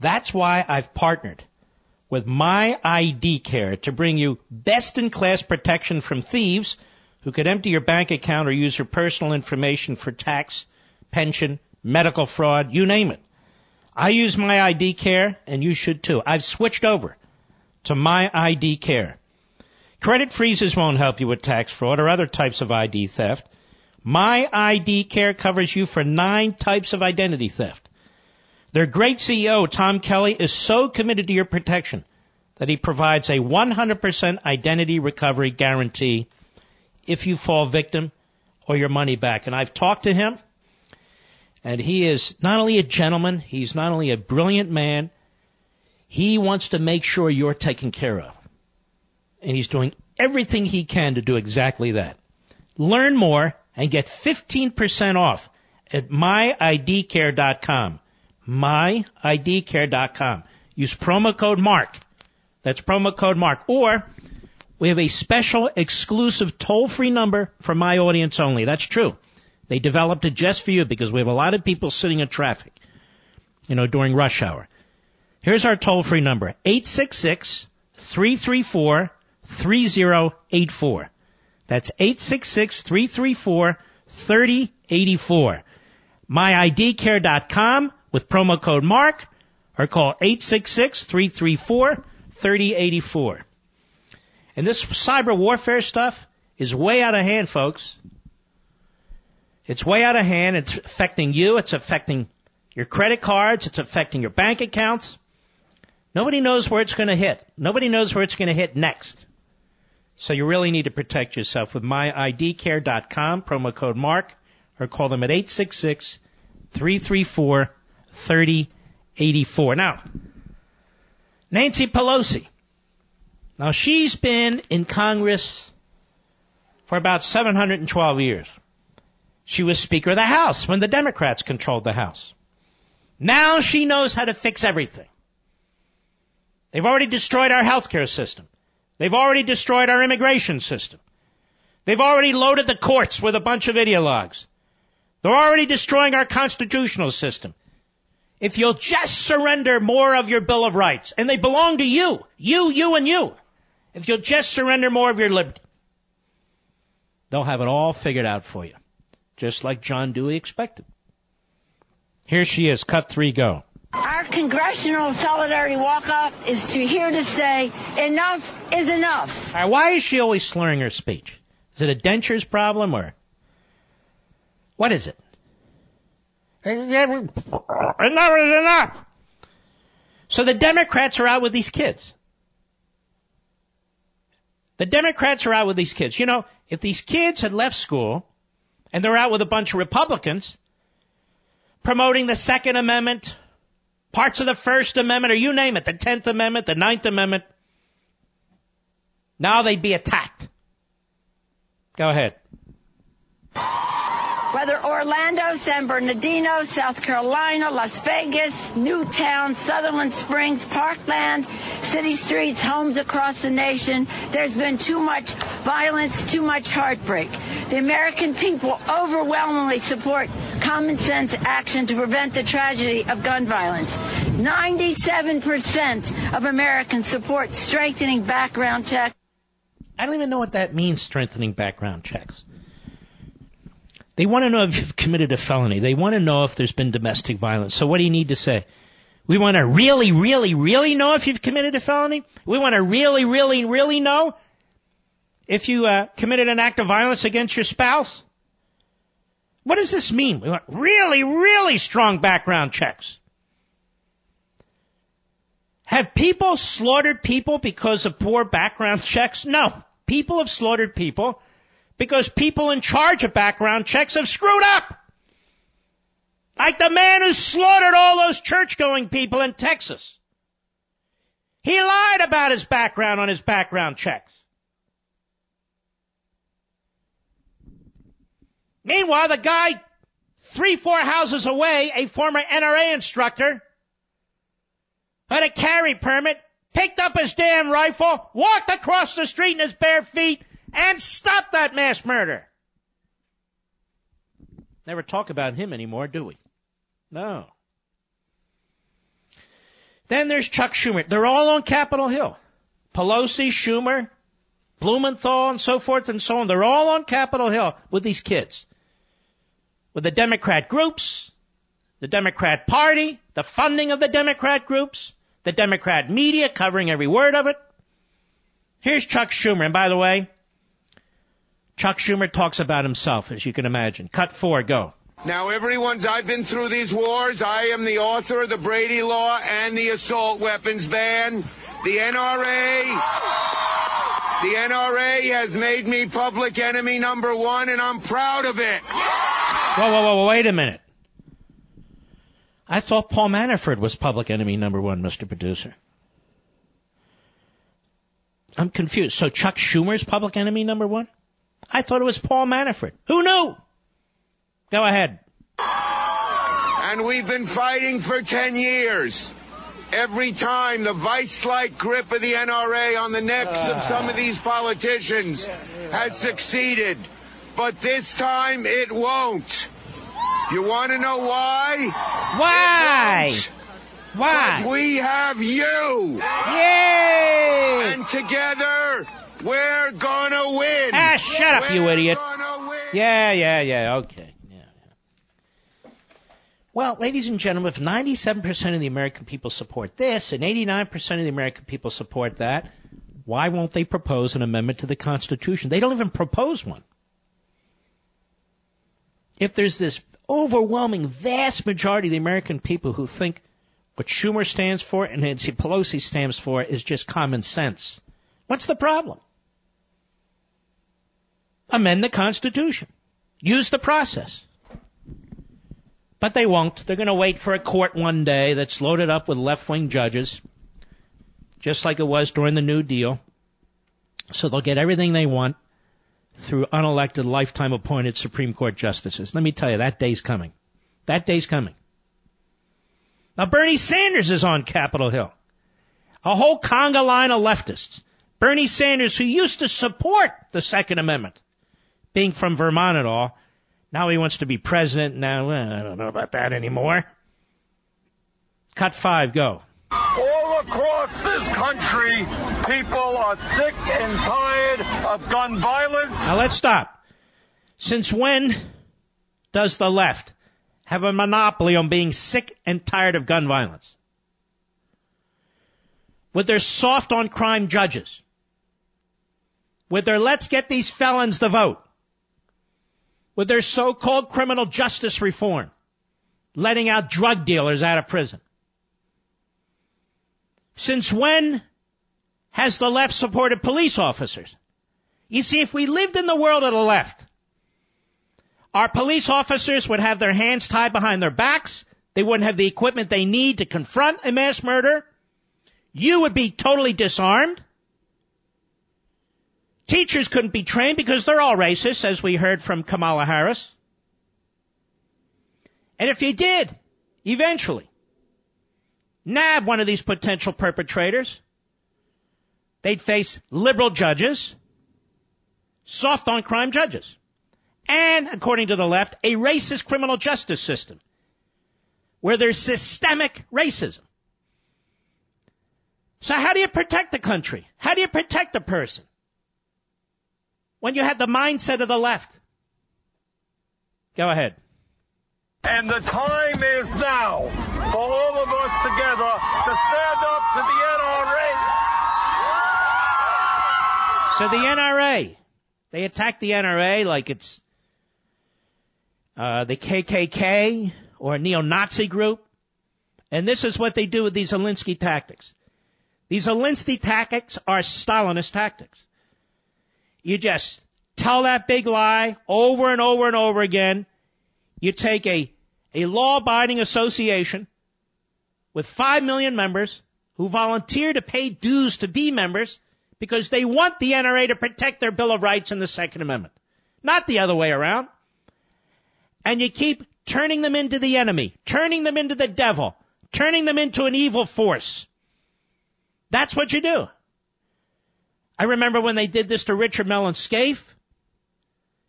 A: That's why I've partnered with My ID Care to bring you best in class protection from thieves who could empty your bank account or use your personal information for tax, pension, medical fraud, you name it. I use My ID Care and you should too. I've switched over to My ID Care. Credit freezes won't help you with tax fraud or other types of ID theft. My ID Care covers you for nine types of identity theft. Their great CEO, Tom Kelly, is so committed to your protection that he provides a 100% identity recovery guarantee if you fall victim or your money back. And I've talked to him, and he is not only a gentleman, he's not only a brilliant man, he wants to make sure you're taken care of. And he's doing everything he can to do exactly that. Learn more and get 15% off at myidcare.com. Myidcare.com. Use promo code MARK. That's promo code MARK. Or we have a special exclusive toll free number for my audience only. That's true. They developed it just for you because we have a lot of people sitting in traffic, you know, during rush hour. Here's our toll free number. 866 334 3084. That's 866 334 3084. MyIDCare.com with promo code MARK or call 866 334 3084. And this cyber warfare stuff is way out of hand, folks. It's way out of hand. It's affecting you. It's affecting your credit cards. It's affecting your bank accounts. Nobody knows where it's going to hit. Nobody knows where it's going to hit next. So you really need to protect yourself with myidcare.com, promo code MARK, or call them at 866 334 3084. Now, Nancy Pelosi. Now, she's been in Congress for about 712 years. She was Speaker of the House when the Democrats controlled the House. Now she knows how to fix everything. They've already destroyed our healthcare system. They've already destroyed our immigration system. They've already loaded the courts with a bunch of ideologues. They're already destroying our constitutional system. If you'll just surrender more of your Bill of Rights, and they belong to you, you, you, and you, if you'll just surrender more of your liberty, they'll have it all figured out for you. Just like John Dewey expected. Here she is, cut three, go.
L: Our congressional solidarity walk-up is to here to say enough is enough.
A: All right, why is she always slurring her speech? Is it a dentures problem or what is it? Enough is enough. So the Democrats are out with these kids. The Democrats are out with these kids. You know, if these kids had left school and they're out with a bunch of Republicans promoting the Second Amendment, parts of the First Amendment, or you name it, the Tenth Amendment, the Ninth Amendment, now they'd be attacked. Go ahead.
L: Whether Orlando, San Bernardino, South Carolina, Las Vegas, Newtown, Sutherland Springs, Parkland, city streets, homes across the nation, there's been too much violence, too much heartbreak. The American people overwhelmingly support common sense action to prevent the tragedy of gun violence. 97% of Americans support strengthening background checks.
A: I don't even know what that means, strengthening background checks. They want to know if you've committed a felony. They want to know if there's been domestic violence. So what do you need to say? We want to really, really, really know if you've committed a felony. We want to really, really, really know if you uh, committed an act of violence against your spouse. What does this mean? We want really, really strong background checks. Have people slaughtered people because of poor background checks? No. People have slaughtered people because people in charge of background checks have screwed up. Like the man who slaughtered all those church going people in Texas. He lied about his background on his background checks. Meanwhile, the guy three, four houses away, a former NRA instructor, had a carry permit, picked up his damn rifle, walked across the street in his bare feet, and stopped that mass murder. Never talk about him anymore, do we? No. Then there's Chuck Schumer. They're all on Capitol Hill. Pelosi, Schumer, Blumenthal, and so forth and so on. They're all on Capitol Hill with these kids. With the Democrat groups, the Democrat Party, the funding of the Democrat groups, the Democrat media covering every word of it. Here's Chuck Schumer. And by the way, Chuck Schumer talks about himself, as you can imagine. Cut four, go.
M: Now, everyone's, I've been through these wars. I am the author of the Brady Law and the assault weapons ban. The NRA, the NRA has made me public enemy number one, and I'm proud of it.
A: Whoa, whoa, whoa, wait a minute. I thought Paul Manafort was public enemy number one, Mr. Producer. I'm confused. So Chuck Schumer's public enemy number one? I thought it was Paul Manafort. Who knew? Go ahead.
M: And we've been fighting for 10 years. Every time the vice-like grip of the NRA on the necks of some of these politicians has succeeded. But this time it won't. You want to know why?
A: Why? Why?
M: But we have you.
A: Yay!
M: And together we're gonna win.
A: Ah, shut up, you
M: We're
A: idiot.
M: gonna win.
A: Yeah, yeah, yeah, okay. Yeah, yeah. Well, ladies and gentlemen, if 97% of the American people support this and 89% of the American people support that, why won't they propose an amendment to the Constitution? They don't even propose one. If there's this overwhelming, vast majority of the American people who think what Schumer stands for and Nancy Pelosi stands for is just common sense, what's the problem? Amend the Constitution. Use the process. But they won't. They're going to wait for a court one day that's loaded up with left-wing judges, just like it was during the New Deal. So they'll get everything they want through unelected, lifetime appointed Supreme Court justices. Let me tell you, that day's coming. That day's coming. Now Bernie Sanders is on Capitol Hill. A whole conga line of leftists. Bernie Sanders, who used to support the Second Amendment, being from Vermont and all, now he wants to be president. Now, well, I don't know about that anymore. Cut five, go.
N: Across this country, people are sick and tired of gun violence.
A: Now let's stop. Since when does the left have a monopoly on being sick and tired of gun violence? With their soft on crime judges. With their let's get these felons the vote. With their so-called criminal justice reform. Letting out drug dealers out of prison. Since when has the left supported police officers? You see, if we lived in the world of the left, our police officers would have their hands tied behind their backs. They wouldn't have the equipment they need to confront a mass murder. You would be totally disarmed. Teachers couldn't be trained because they're all racist, as we heard from Kamala Harris. And if you did, eventually, nab one of these potential perpetrators, they'd face liberal judges, soft on crime judges. and, according to the left, a racist criminal justice system where there's systemic racism. So how do you protect the country? How do you protect a person? When you have the mindset of the left. Go ahead.
N: And the time is now all of us together to stand up to the NRA.
A: So the NRA, they attack the NRA like it's uh, the KKK or a neo-Nazi group. And this is what they do with these Alinsky tactics. These Alinsky tactics are Stalinist tactics. You just tell that big lie over and over and over again. You take a, a law-abiding association with five million members who volunteer to pay dues to be members because they want the NRA to protect their Bill of Rights and the Second Amendment. Not the other way around. And you keep turning them into the enemy, turning them into the devil, turning them into an evil force. That's what you do. I remember when they did this to Richard Mellon Scaife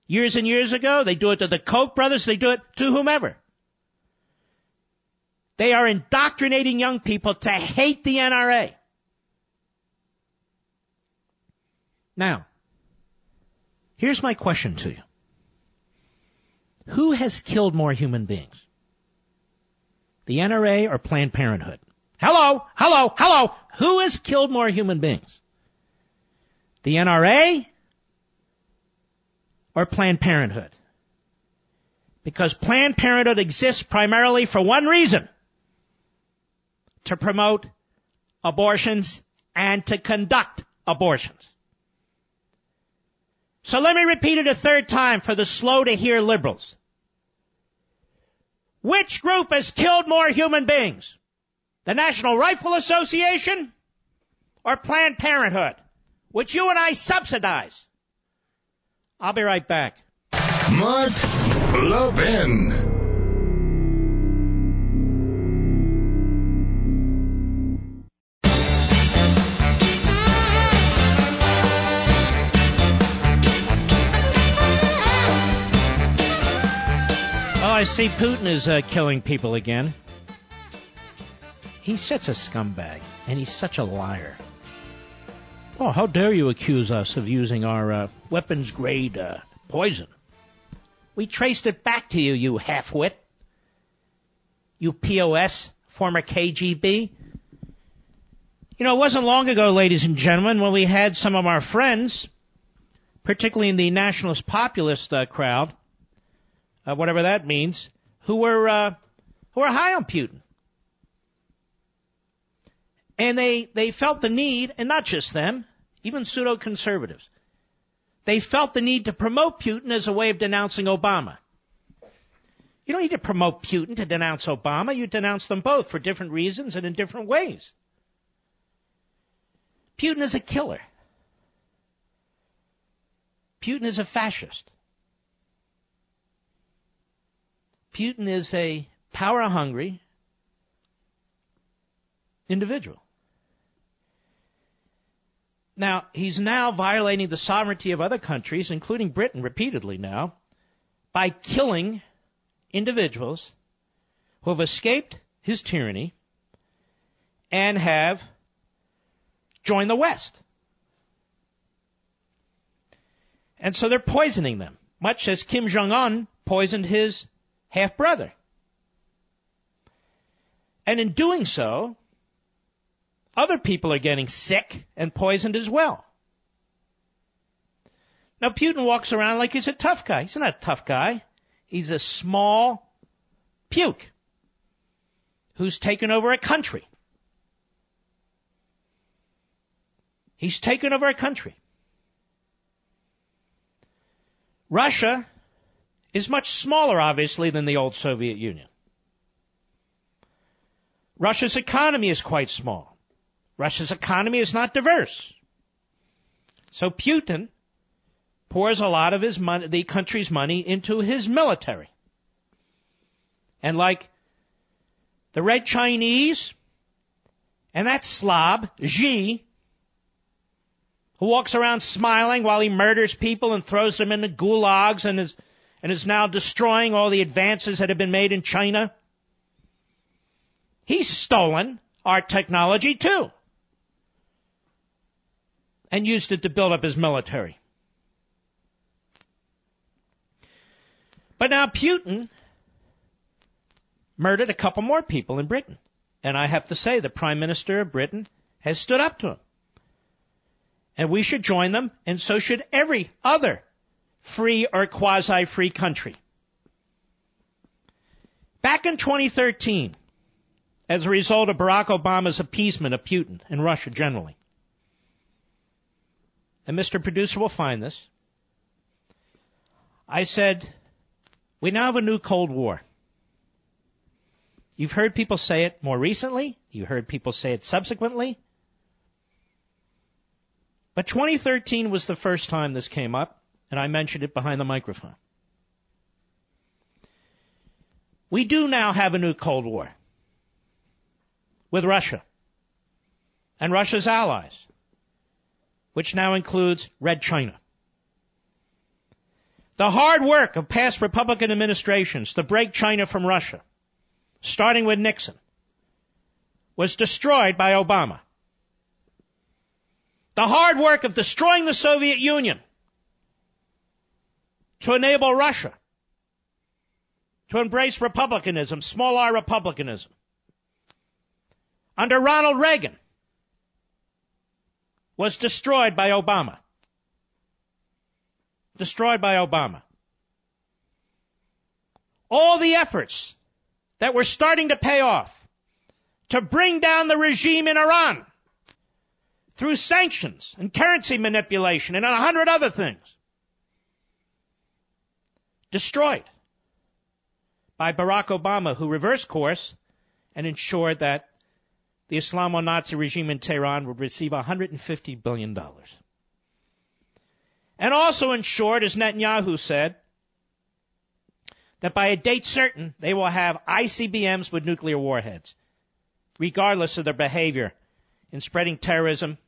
A: years and years ago. They do it to the Koch brothers. They do it to whomever. They are indoctrinating young people to hate the NRA. Now, here's my question to you. Who has killed more human beings? The NRA or Planned Parenthood? Hello, hello, hello. Who has killed more human beings? The NRA or Planned Parenthood? Because Planned Parenthood exists primarily for one reason. To promote abortions and to conduct abortions. So let me repeat it a third time for the slow to hear liberals. Which group has killed more human beings? The National Rifle Association or Planned Parenthood, which you and I subsidize? I'll be right back.
B: Mark Levin.
A: I see Putin is uh, killing people again. He's such a scumbag, and he's such a liar. Oh, how dare you accuse us of using our uh, weapons grade uh, poison? We traced it back to you, you halfwit. You POS, former KGB. You know, it wasn't long ago, ladies and gentlemen, when we had some of our friends, particularly in the nationalist populist uh, crowd, uh, whatever that means, who were uh, who were high on Putin, and they they felt the need, and not just them, even pseudo conservatives, they felt the need to promote Putin as a way of denouncing Obama. You don't need to promote Putin to denounce Obama. You denounce them both for different reasons and in different ways. Putin is a killer. Putin is a fascist. Putin is a power hungry individual. Now, he's now violating the sovereignty of other countries, including Britain repeatedly now, by killing individuals who have escaped his tyranny and have joined the West. And so they're poisoning them, much as Kim Jong Un poisoned his half brother. And in doing so, other people are getting sick and poisoned as well. Now Putin walks around like he's a tough guy. He's not a tough guy. He's a small puke who's taken over a country. He's taken over a country. Russia is much smaller, obviously, than the old Soviet Union. Russia's economy is quite small. Russia's economy is not diverse. So Putin pours a lot of his money, the country's money into his military. And like the Red Chinese and that slob, Xi, who walks around smiling while he murders people and throws them into gulags and is and is now destroying all the advances that have been made in China. He's stolen our technology too and used it to build up his military. But now Putin murdered a couple more people in Britain. And I have to say, the Prime Minister of Britain has stood up to him. And we should join them, and so should every other free or quasi free country. Back in 2013, as a result of Barack Obama's appeasement of Putin and Russia generally, and Mr. Producer will find this, I said, we now have a new Cold War. You've heard people say it more recently. You heard people say it subsequently. But 2013 was the first time this came up, and I mentioned it behind the microphone. We do now have a new Cold War with Russia and Russia's allies, which now includes Red China. The hard work of past Republican administrations to break China from Russia starting with Nixon, was destroyed by Obama. The hard work of destroying the Soviet Union to enable Russia to embrace republicanism, small r republicanism. Under Ronald Reagan was destroyed by Obama. Destroyed by Obama. All the efforts that were starting to pay off to bring down the regime in Iran through sanctions and currency manipulation and a hundred other things. Destroyed by Barack Obama, who reversed course and ensured that the Islamo-Nazi regime in Tehran would receive $150 billion. And also ensured, as Netanyahu said, that by a date certain, they will have ICBMs with nuclear warheads, regardless of their behavior in spreading terrorism,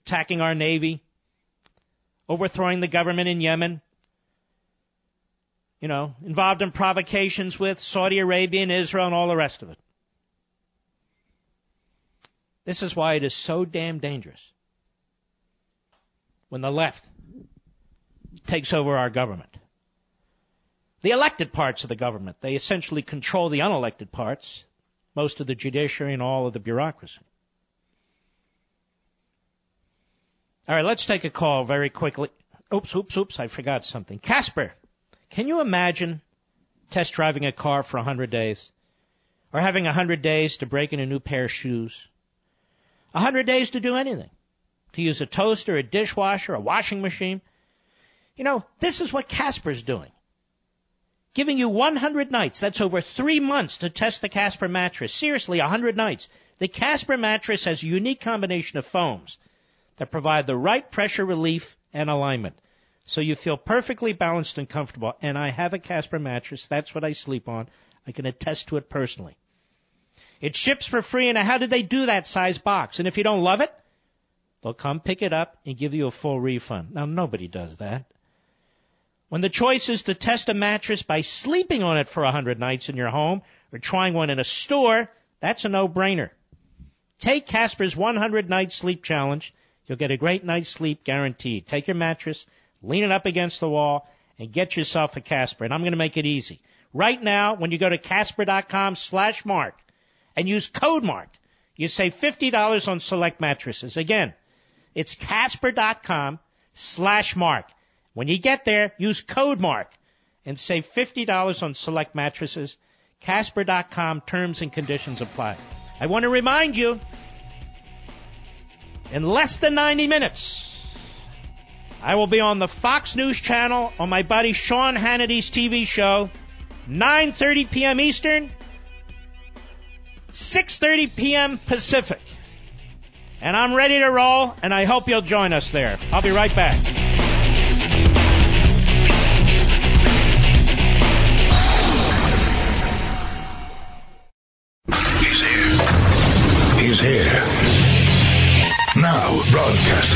A: attacking our Navy, overthrowing the government in Yemen, you know, involved in provocations with Saudi Arabia and Israel and all the rest of it. This is why it is so damn dangerous when the left takes over our government the elected parts of the government. They essentially control the unelected parts, most of the judiciary and all of the bureaucracy. All right, let's take a call very quickly. Oops, oops, oops, I forgot something. Casper, can you imagine test driving a car for 100 days? Or having 100 days to break in a new pair of shoes? 100 days to do anything. To use a toaster, a dishwasher, a washing machine. You know, this is what Casper's doing giving you 100 nights. That's over three months to test the Casper mattress. Seriously, 100 nights. The Casper mattress has a unique combination of foams that provide the right pressure relief and alignment. So you feel perfectly balanced and comfortable. And I have a Casper mattress. That's what I sleep on. I can attest to it personally. It ships for free and how did they do that size box? And if you don't love it, they'll come pick it up and give you a full refund. Now nobody does that. When the choice is to test a mattress by sleeping on it for 100 nights in your home or trying one in a store, that's a no-brainer. Take Casper's 100 night sleep challenge. You'll get a great night's sleep guaranteed. Take your mattress, lean it up against the wall, and get yourself a Casper. And I'm going to make it easy. Right now, when you go to casper.com slash mark and use code mark, you save $50 on select mattresses. Again, it's casper.com slash mark. When you get there, use code mark and save $50 on select mattresses. Casper.com terms and conditions apply. I want to remind you, in less than 90 minutes, I will be on the Fox News channel on my buddy Sean Hannity's TV show, 9:30 p.m. Eastern, 6:30 p.m. Pacific. And I'm ready to roll and I hope you'll join us there. I'll be right back.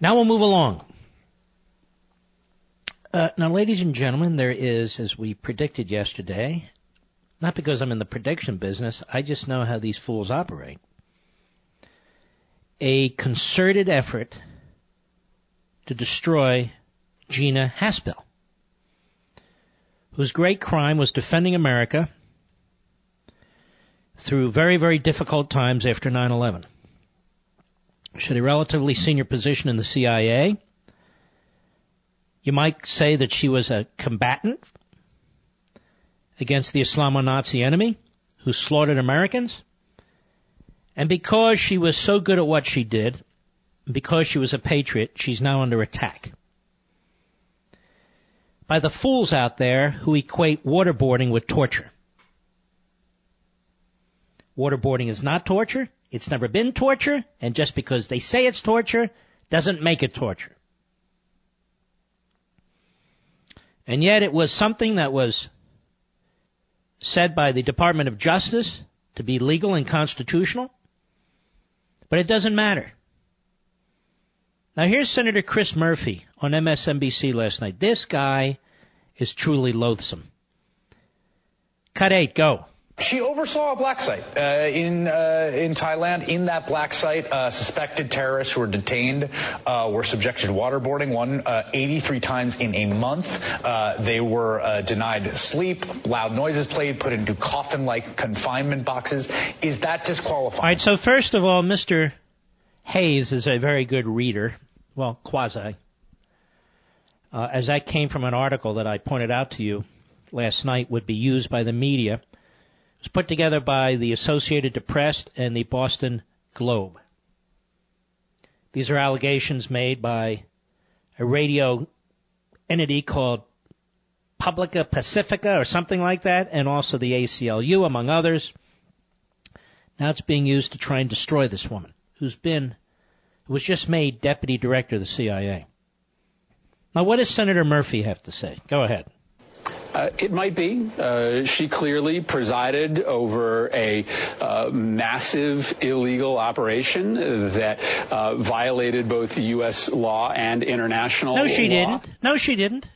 A: Now we'll move along. Uh, now, ladies and gentlemen, there is, as we predicted yesterday, not because I'm in the prediction business, I just know how these fools operate, a concerted effort to destroy Gina Haspel, whose great crime was defending America through very, very difficult times after 9-11. She had a relatively senior position in the CIA. You might say that she was a combatant against the Islamo-Nazi enemy who slaughtered Americans. And because she was so good at what she did, because she was a patriot, she's now under attack. By the fools out there who equate waterboarding with torture. Waterboarding is not torture. It's never been torture. And just because they say it's torture doesn't make it torture. And yet it was something that was said by the Department of Justice to be legal and constitutional. But it doesn't matter. Now here's Senator Chris Murphy on MSNBC last night. This guy is truly loathsome. Cut eight, go.
O: She oversaw a black site uh, in uh, in Thailand. In that black site, uh, suspected terrorists who were detained uh, were subjected to waterboarding. One uh, 83 times in a month. Uh, they were denied sleep. Loud noises played. Put into coffin-like confinement boxes. Is that disqualifying?
A: All right. So first of all, Mr. Hayes is a very good reader. Well, quasi. as that came from an article that I pointed out to you last night, would be used by the media was put together by the Associated Press and the Boston Globe. These are allegations made by a radio entity called Publica Pacifica or something like that, and also the ACLU, among others. Now it's being used to try and destroy this woman, who's been, who was just made deputy director of the CIA. Now, what does Senator Murphy have to say? Go ahead.
O: Uh, it might be. Uh, she clearly presided over a uh, massive illegal operation that uh, violated both U.S. law and international law.
A: No, she
O: law.
A: didn't. No, she didn't.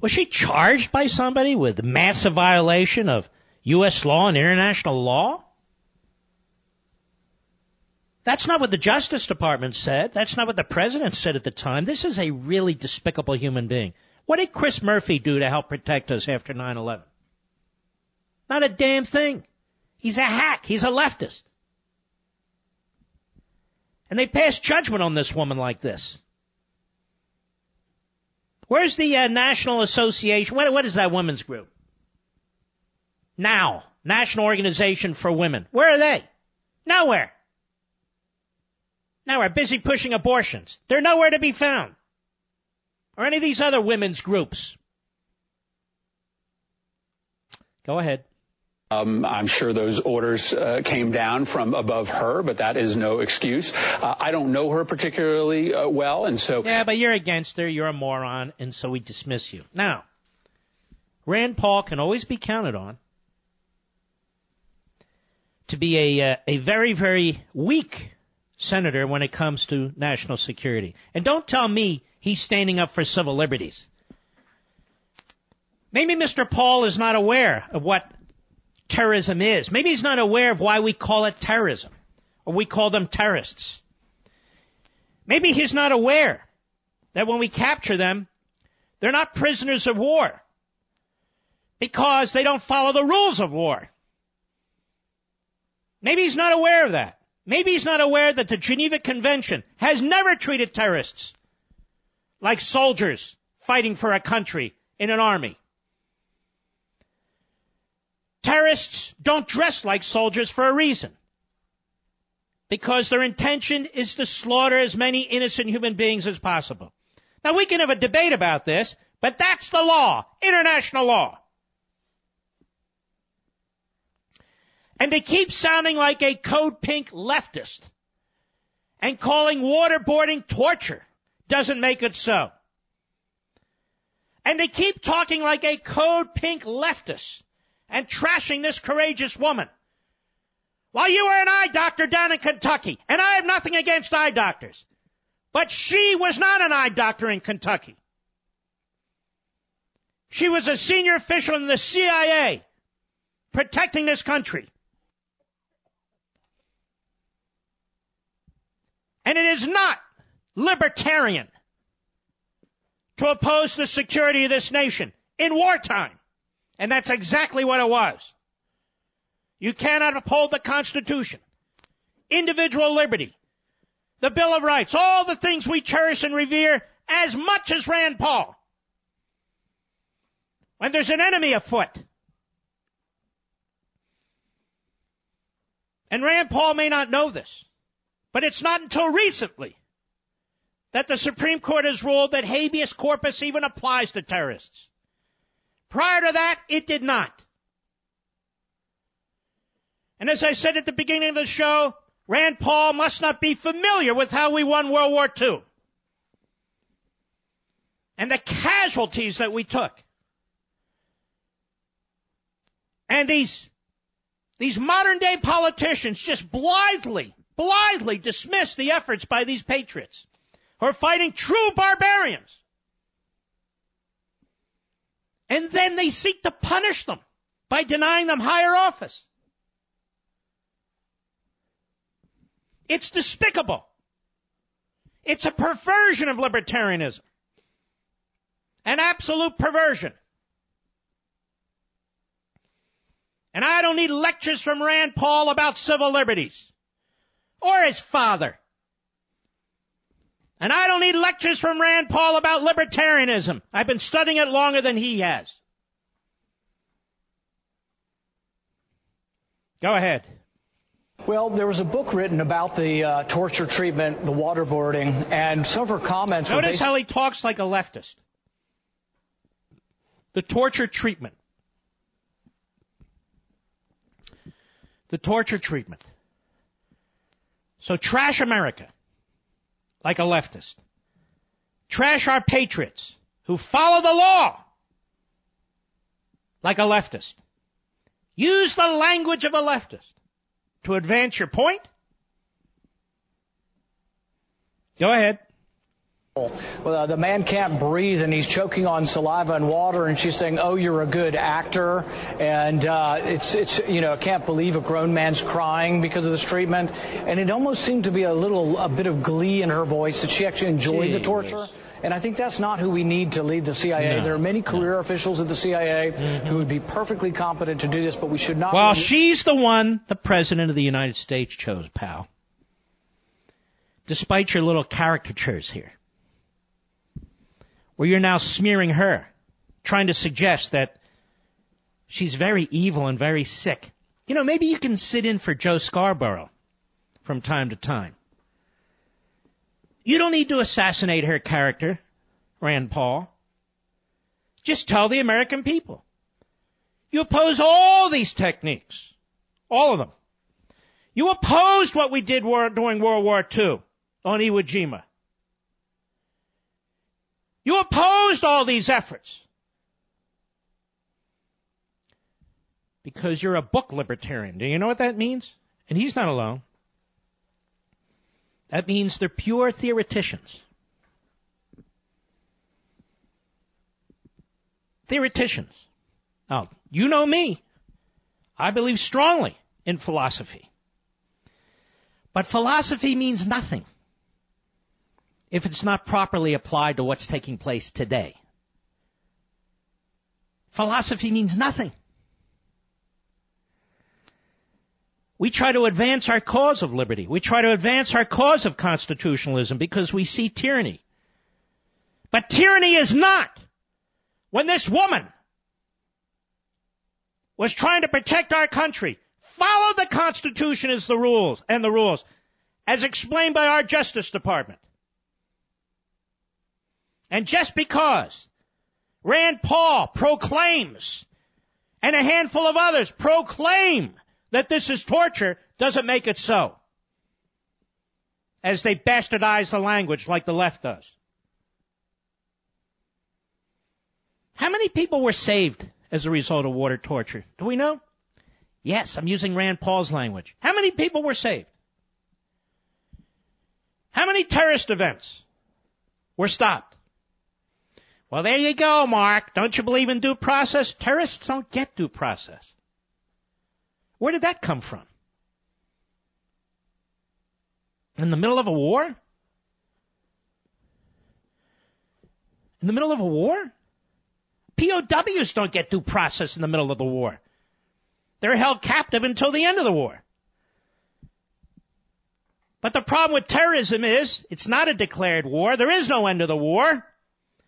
A: Was she charged by somebody with massive violation of U.S. law and international law? That's not what the Justice Department said. That's not what the President said at the time. This is a really despicable human being. What did Chris Murphy do to help protect us after 9-11? Not a damn thing. He's a hack. He's a leftist. And they pass judgment on this woman like this. Where's the uh, National Association? What, what is that women's group? Now, National Organization for Women. Where are they? Nowhere. Nowhere. Busy pushing abortions. They're nowhere to be found or any of these other women's groups. Go ahead.
O: Um, I'm sure those orders uh, came down from above her, but that is no excuse. Uh, I don't know her particularly uh, well, and so.
A: Yeah, but you're against her. You're a moron, and so we dismiss you. Now, Rand Paul can always be counted on to be a uh, a very very weak senator when it comes to national security. And don't tell me he's standing up for civil liberties. Maybe Mr. Paul is not aware of what terrorism is. Maybe he's not aware of why we call it terrorism or we call them terrorists. Maybe he's not aware that when we capture them, they're not prisoners of war because they don't follow the rules of war. Maybe he's not aware of that. Maybe he's not aware that the Geneva Convention has never treated terrorists like soldiers fighting for a country in an army. Terrorists don't dress like soldiers for a reason. because their intention is to slaughter as many innocent human beings as possible. Now we can have a debate about this, but that's the law, international law. And to keep sounding like a code pink leftist and calling waterboarding torture doesn't make it so. And they keep talking like a code pink leftist and trashing this courageous woman. While you were an eye doctor down in Kentucky, and I have nothing against eye doctors, but she was not an eye doctor in Kentucky. She was a senior official in the CIA protecting this country. And it is not libertarian to oppose the security of this nation in wartime. And that's exactly what it was. You cannot uphold the Constitution, individual liberty, the Bill of Rights, all the things we cherish and revere as much as Rand Paul. When there's an enemy afoot. And Rand Paul may not know this, but it's not until recently that the Supreme Court has ruled that habeas corpus even applies to terrorists. Prior to that, it did not. And as I said at the beginning of the show, Rand Paul must not be familiar with how we won World War II. And the casualties that we took. And these, these modern day politicians just blithely, blithely dismiss the efforts by these patriots who are fighting true barbarians. And then they seek to punish them by denying them higher office. It's despicable. It's a perversion of libertarianism. An absolute perversion. And I don't need lectures from Rand Paul about civil liberties. Or his father. And I don't need lectures from Rand Paul about libertarianism. I've been studying it longer than he has. Go ahead.
P: Well, there was a book written about the uh, torture treatment, the waterboarding, and some of her comments.
A: Notice
P: based-
A: how he talks like a leftist. The torture treatment. The torture treatment. So trash America like a leftist. Trash our patriots who follow the law like a leftist. Use the language of a leftist to advance your point. Go ahead.
P: Well, uh, the man can't breathe and he's choking on saliva and water, and she's saying, "Oh, you're a good actor," and uh, it's it's you know, I can't believe a grown man's crying because of this treatment, and it almost seemed to be a little a bit of glee in her voice that she actually enjoyed the torture. And I think that's not who we need to lead the CIA.
A: No,
P: there are many career officials at the CIA
A: Mm-hmm.
P: who would be perfectly competent to do this, but we should not.
A: Well,
P: be-
A: she's the one the President of the United States chose, pal. Despite your little caricatures here. Where you're now smearing her, trying to suggest that she's very evil and very sick. You know, maybe you can sit in for Joe Scarborough from time to time. You don't need to assassinate her character, Rand Paul. Just tell the American people. You oppose all these techniques. All of them. You opposed what we did war, during World War II on Iwo Jima. You opposed all these efforts. Because you're a book libertarian. Do you know what that means? And he's not alone. That means they're pure theoreticians. Theoreticians. Now, you know me. I believe strongly in philosophy. But philosophy means nothing if it's not properly applied to what's taking place today. Philosophy means nothing. We try to advance our cause of liberty. We try to advance our cause of constitutionalism because we see tyranny. But tyranny is not when this woman was trying to protect our country, Follow the Constitution as the rules and the rules, as explained by our Justice Department. And just because Rand Paul proclaims and a handful of others proclaim that this is torture doesn't make it so. As they bastardize the language like the left does. How many people were saved as a result of water torture? Do we know? Yes, I'm using Rand Paul's language. How many people were saved? How many terrorist events were stopped? Well, there you go, Mark. Don't you believe in due process? Terrorists don't get due process. Where did that come from? In the middle of a war? In the middle of a war? POWs don't get due process in the middle of the war. They're held captive until the end of the war. But the problem with terrorism is it's not a declared war. There is no end of the war.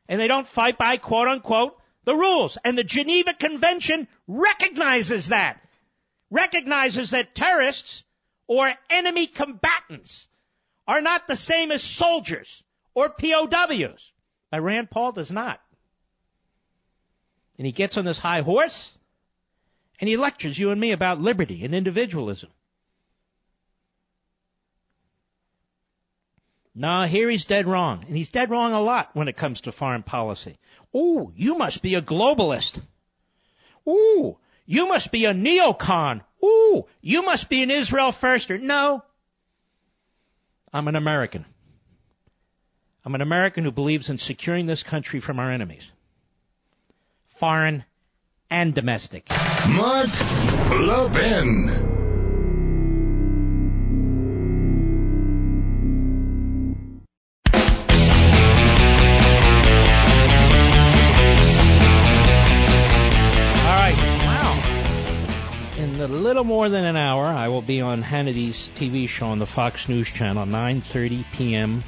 A: And they don't fight by quote unquote the rules. And the Geneva Convention recognizes that. Recognizes that terrorists or enemy combatants are not the same as soldiers or POWs. But Rand Paul does not. And he gets on this high horse and he lectures you and me about liberty and individualism. No, here he's dead wrong. And he's dead wrong a lot when it comes to foreign policy. Ooh, you must be a globalist. Ooh, you must be a neocon. Ooh, you must be an Israel firster. No. I'm an American. I'm an American who believes in securing this country from our enemies. Foreign and domestic.
B: Mark Levin.
A: More than an hour, I will be on Hannity's TV show on the Fox News Channel, 9:30 p.m.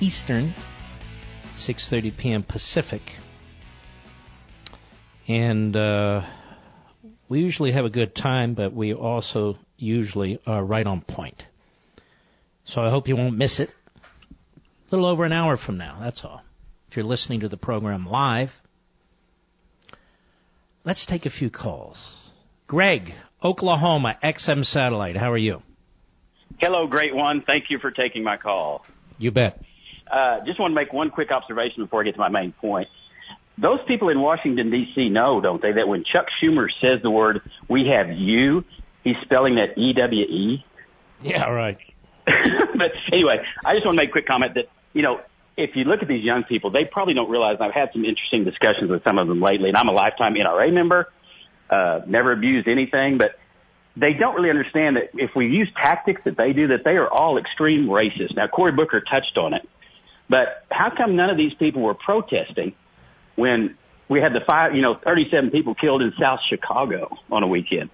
A: Eastern, 6:30 p.m. Pacific. And uh, we usually have a good time, but we also usually are right on point. So I hope you won't miss it. A little over an hour from now, that's all. If you're listening to the program live, let's take a few calls. Greg, Oklahoma, XM Satellite, how are you?
Q: Hello, great one. Thank you for taking my call.
A: You bet.
Q: Uh, just want to make one quick observation before I get to my main point. Those people in Washington, D.C. know, don't they, that when Chuck Schumer says the word, we have you, he's spelling that E-W-E?
A: Yeah, right.
Q: but anyway, I just want to make a quick comment that, you know, if you look at these young people, they probably don't realize, and I've had some interesting discussions with some of them lately, and I'm a lifetime NRA member, uh, never abused anything, but they don't really understand that if we use tactics that they do, that they are all extreme racists. Now, Cory Booker touched on it, but how come none of these people were protesting when we had the five, you know, 37 people killed in South Chicago on a weekend?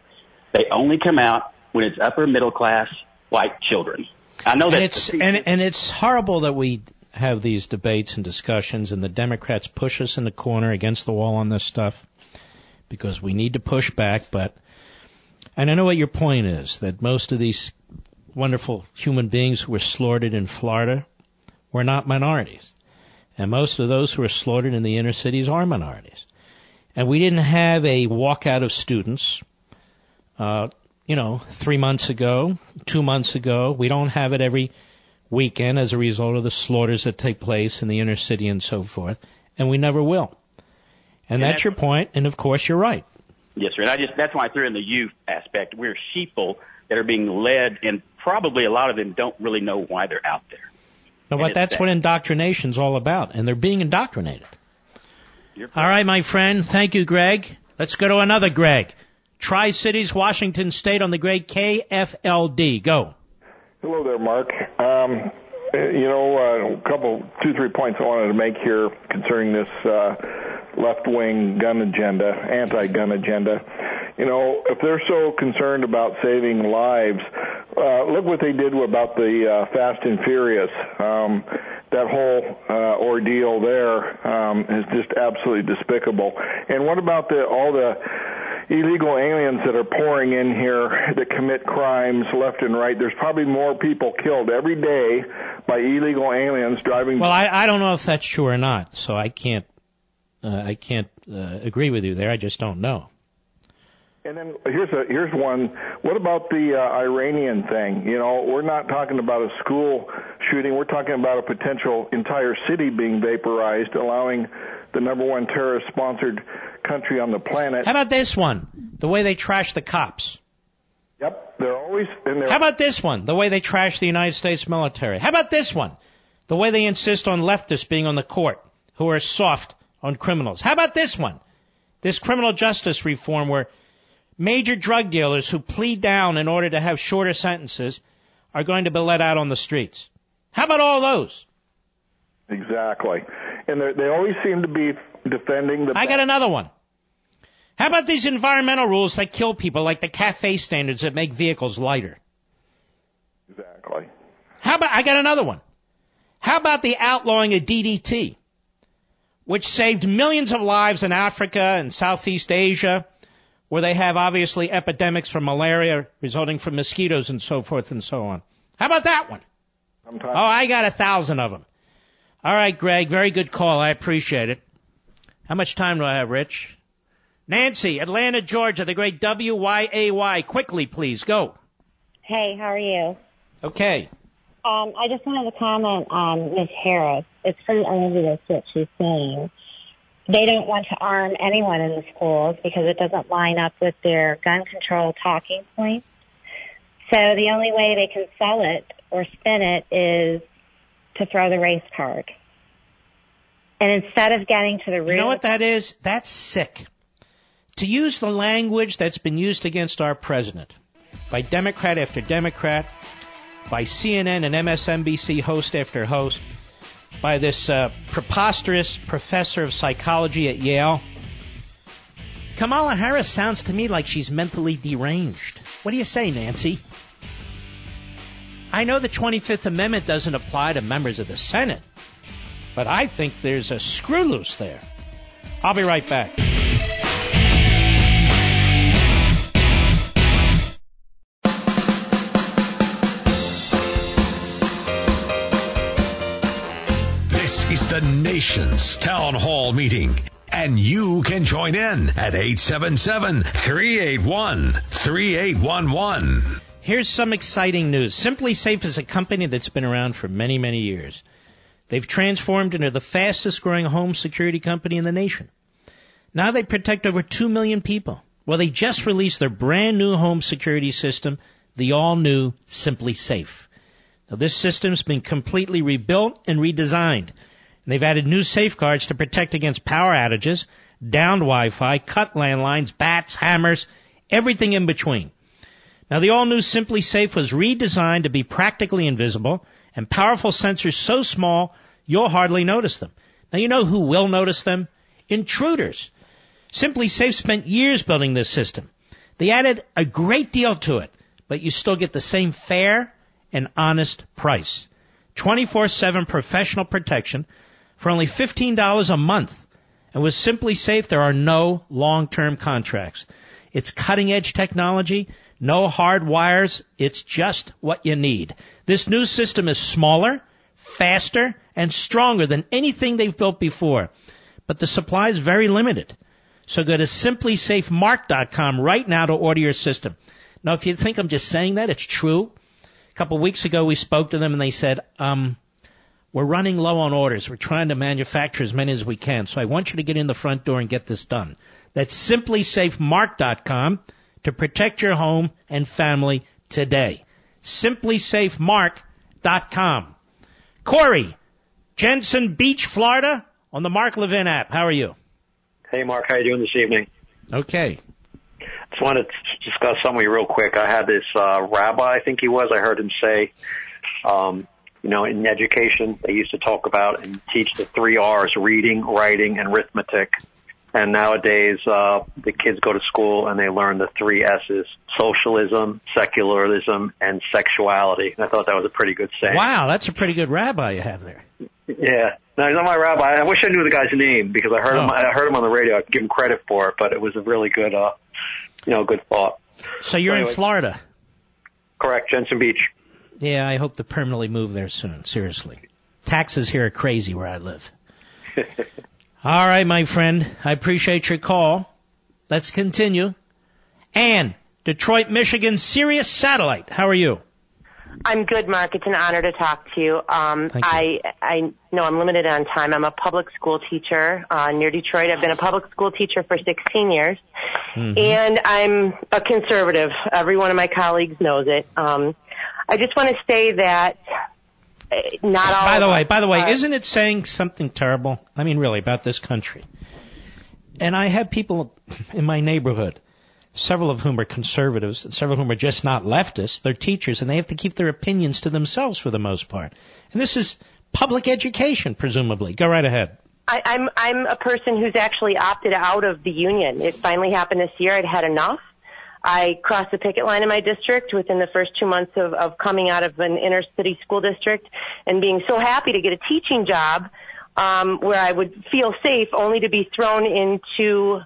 Q: They only come out when it's upper middle class white children. I know that
A: and it's and, and it's horrible that we have these debates and discussions, and the Democrats push us in the corner against the wall on this stuff because we need to push back. But and I know what your point is that most of these wonderful human beings who were slaughtered in Florida were not minorities, and most of those who were slaughtered in the inner cities are minorities. And we didn't have a walkout of students. Uh, you know, three months ago, two months ago. We don't have it every weekend as a result of the slaughters that take place in the inner city and so forth, and we never will. And,
Q: And
A: that's
Q: that's-
A: your point, and of course you're right.
Q: Yes, sir. And I just that's why I threw in the youth aspect. We're sheeple that are being led, and probably a lot of them don't really know why they're out there.
A: No, but that's
Q: that.
A: what indoctrination's all about, and they're being indoctrinated. All right, my friend. Thank you, Greg. Let's go to another Greg. Tri Cities, Washington State on the great KFLD. Go.
R: Hello there, Mark. Um, uh, you know, uh, a couple, two, three points I wanted to make here concerning this uh, left-wing gun agenda, anti-gun agenda. You know, if they're so concerned about saving lives, uh, look what they did about the uh, Fast and Furious. Um, that whole uh, ordeal there um, is just absolutely despicable. And what about the all the illegal aliens that are pouring in here that commit crimes left and right. There's probably more people killed every day by illegal aliens driving.
A: Well, I, I don't know if that's true or not, so I can't uh, I can't uh, agree with you there. I just don't know.
R: And then here's a here's one. What about the uh, Iranian thing? You know, we're not talking about a school shooting. We're talking about a potential entire city being vaporized, allowing the number one terrorist-sponsored country on the planet.
A: How about this one? The way they trash the cops.
R: Yep, they're always. And they're
A: How about this one? The way they trash the United States military. How about this one? The way they insist on leftists being on the court who are soft on criminals. How about this one? This criminal justice reform where major drug dealers who plead down in order to have shorter sentences are going to be let out on the streets. How about all those?
R: Exactly. And they they always seem to be defending the.
A: I got another one. How about these environmental rules that kill people, like the CAFE standards that make vehicles lighter?
R: Exactly.
A: How about, I got another one. How about the outlawing of DDT, which saved millions of lives in Africa and Southeast Asia, where they have obviously epidemics from malaria resulting from mosquitoes and so forth and so on. How about that one?
R: Sometimes.
A: Oh, I got a thousand of them. All right, Greg, very good call. I appreciate it. How much time do I have, Rich? Nancy, Atlanta, Georgia, the great W-Y-A-Y. Quickly, please, go.
S: Hey, how are you?
A: Okay.
S: Um, I just wanted to comment on Ms. Harris. It's pretty obvious what she's saying. They don't want to arm anyone in the schools because it doesn't line up with their gun control talking points. So the only way they can sell it or spin it is to throw the race card. And instead of getting to the root
A: You know what that is? That's sick. To use the language that's been used against our president by Democrat after Democrat, by CNN and MSNBC host after host, by this uh, preposterous professor of psychology at Yale. Kamala Harris sounds to me like she's mentally deranged. What do you say, Nancy? I know the 25th Amendment doesn't apply to members of the Senate, but I think there's a screw loose there. I'll be right back.
C: The nation's town hall meeting. And you can join in at 877-381-3811.
A: Here's some exciting news. SimpliSafe is a company that's been around for many, many years. They've transformed into the fastest growing home security company in the nation. Now they protect over 2 million people. Well, they just released their brand new home security system, the all new SimpliSafe. Now this system's been completely rebuilt and redesigned. They've added new safeguards to protect against power outages, downed Wi-Fi, cut landlines, bats, hammers, everything in between. Now the all new SimpliSafe was redesigned to be practically invisible and powerful sensors so small you'll hardly notice them. Now you know who will notice them? Intruders. SimpliSafe spent years building this system. They added a great deal to it, but you still get the same fair and honest price. 24-7 professional protection for only $15 a month. And with SimpliSafe, there are no long-term contracts. It's cutting edge technology, no hard wires. It's just what you need. This new system is smaller, faster, and stronger than anything they've built before. But the supply is very limited. So go to simplisafemark.com right now to order your system. Now, if you think I'm just saying that, it's true. A couple of weeks ago, we spoke to them and they said, um, we're running low on orders. We're trying to manufacture as many as we can. So I want you to get in the front door and get this done. That's simplisafemark.com to protect your home and family today. Simplisafemark.com. Corey, Jensen Beach, Florida, on the Mark Levin app. How are you?
T: Hey, Mark. How you doing this evening?
A: Okay.
T: I just wanted to discuss something real quick. I had this uh, rabbi, I think he was. I heard him say, um, you know, in education, they used to talk about and teach the three R's: reading, writing, and arithmetic. And nowadays, uh, the kids go to school and they learn the three S's: socialism, secularism, and sexuality. And I thought that was a pretty good saying.
A: Wow, that's a pretty good rabbi you have there.
T: Yeah. No, he's not my rabbi. I wish I knew the guy's name because I heard him.
A: Oh.
T: I heard him on the radio. I give him credit for it, but it was a really good, uh, you know, good thought.
A: So you're
T: Anyway.
A: in Florida.
T: Correct, Jensen Beach.
A: Yeah, I hope to permanently move there soon. Seriously. Taxes here are crazy where I live. All right, my friend. I appreciate your call. Let's continue. Ann, Detroit, Michigan, Sirius Satellite. How are you?
U: I'm good, Mark. It's an honor to talk to you. Um, I I know I'm limited on time. I'm a public school teacher uh, near Detroit. I've been a public school teacher for 16 years, and I'm a conservative. Every one of my colleagues knows it. Um, I just want to say that uh, not all.
A: By the way, by the way,
U: are-
A: isn't it saying something terrible? I mean, really, about this country. And I have people in my neighborhood, several of whom are conservatives, and several of whom are just not leftists. They're teachers, and they have to keep their opinions to themselves for the most part. And this is public education, presumably. Go right ahead.
U: I, I'm I'm a person who's actually opted out of the union. It finally happened this year. I'd had enough. I crossed the picket line in my district within the first two months of, of coming out of an inner city school district and being so happy to get a teaching job um, where I would feel safe only to be thrown into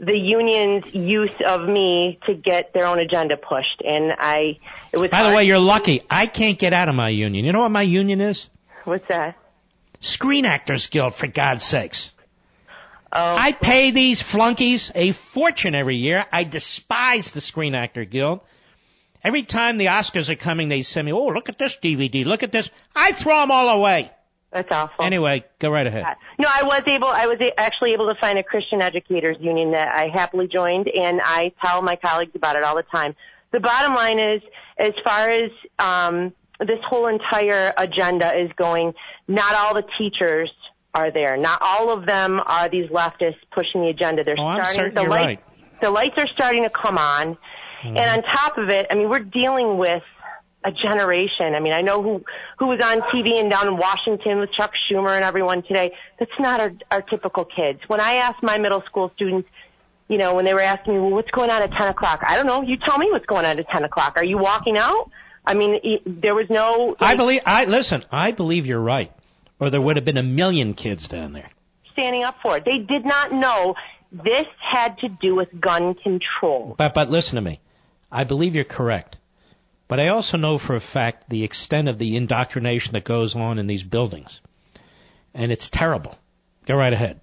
U: the union's use of me to get their own agenda pushed. And I, it was
A: By the way, you're lucky. I can't get out of my union. You know what my union is?
U: What's that?
A: Screen Actors Guild, for God's sakes.
U: Oh.
A: I pay these flunkies a fortune every year. I despise the Screen Actor Guild. Every time the Oscars are coming, they send me, oh, look at this DVD, look at this. I throw them all away.
U: That's awful.
A: Anyway, go right ahead.
U: No, I was able. I was actually able to find a Christian educators union that I happily joined, and I tell my colleagues about it all the time. The bottom line is, as far as um, this whole entire agenda is going, not all the teachers are there. Not all of them are these leftists pushing the agenda. They're
A: Oh,
U: starting. the lights,
A: right.
U: the lights are starting to come on, mm-hmm. and on top of it, I mean, we're dealing with a generation. I mean, I know who who was on TV and down in Washington with Chuck Schumer and everyone today. That's not our our typical kids. When I asked my middle school students, you know, when they were asking me, well, what's going on at 10 o'clock? I don't know. You tell me what's going on at 10 o'clock. Are you walking out? I mean, there was no.
A: I believe, I, listen, I believe you're right. Or there would have been a million kids down there.
U: standing up for it. They did not know this had to do with gun control.
A: But, but listen to me. I believe you're correct. But I also know for a fact the extent of the indoctrination that goes on in these buildings. And it's terrible. Go right ahead.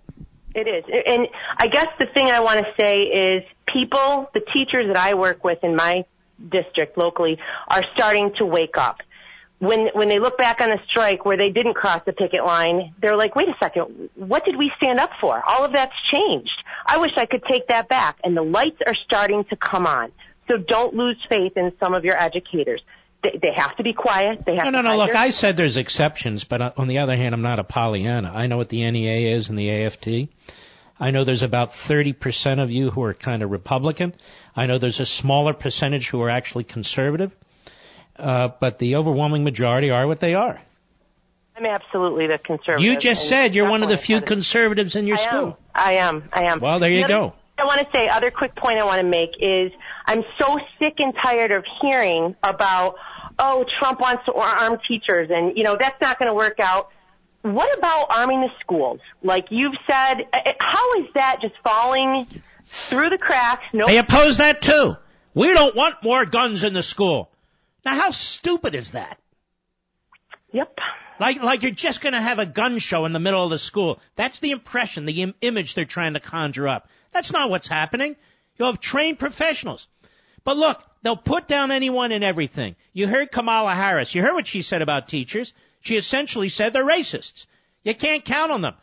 U: It is. And I guess the thing I want to say is people, the teachers that I work with in my district locally are starting to wake up. When when they look back on the strike where they didn't cross the picket line, they're like, "Wait a second, what did we stand up for? All of that's changed. I wish I could take that back." And the lights are starting to come on. So don't lose faith in some of your educators. They, they have to be quiet. They have
A: No, no, no. Look, I said there's exceptions, but uh, on the other hand, I'm not a Pollyanna. I know what the NEA is and the AFT. I know there's about 30% of you who are kind of Republican. I know there's a smaller percentage who are actually conservative. Uh, but the overwhelming majority are what they are.
U: I'm absolutely the conservative.
A: You just said you're one of the few conservatives in your
U: I
A: school.
U: Am. I am. I am.
A: Well, there you
U: The other-
A: go.
U: I want to say other quick point I want to make is I'm so sick and tired of hearing about oh Trump wants to arm teachers and you know that's not going to work out. What about arming the schools? Like you've said, uh, how is that just falling through the cracks? No.
A: They oppose that too. We don't want more guns in the school. Now, how stupid is that?
U: Yep.
A: Like, like you're just going to have a gun show in the middle of the school. That's the impression, the Im- image they're trying to conjure up. That's not what's happening. You'll have trained professionals. But look, they'll put down anyone and everything. You heard Kamala Harris. You heard what she said about teachers. She essentially said they're racists. You can't count on them.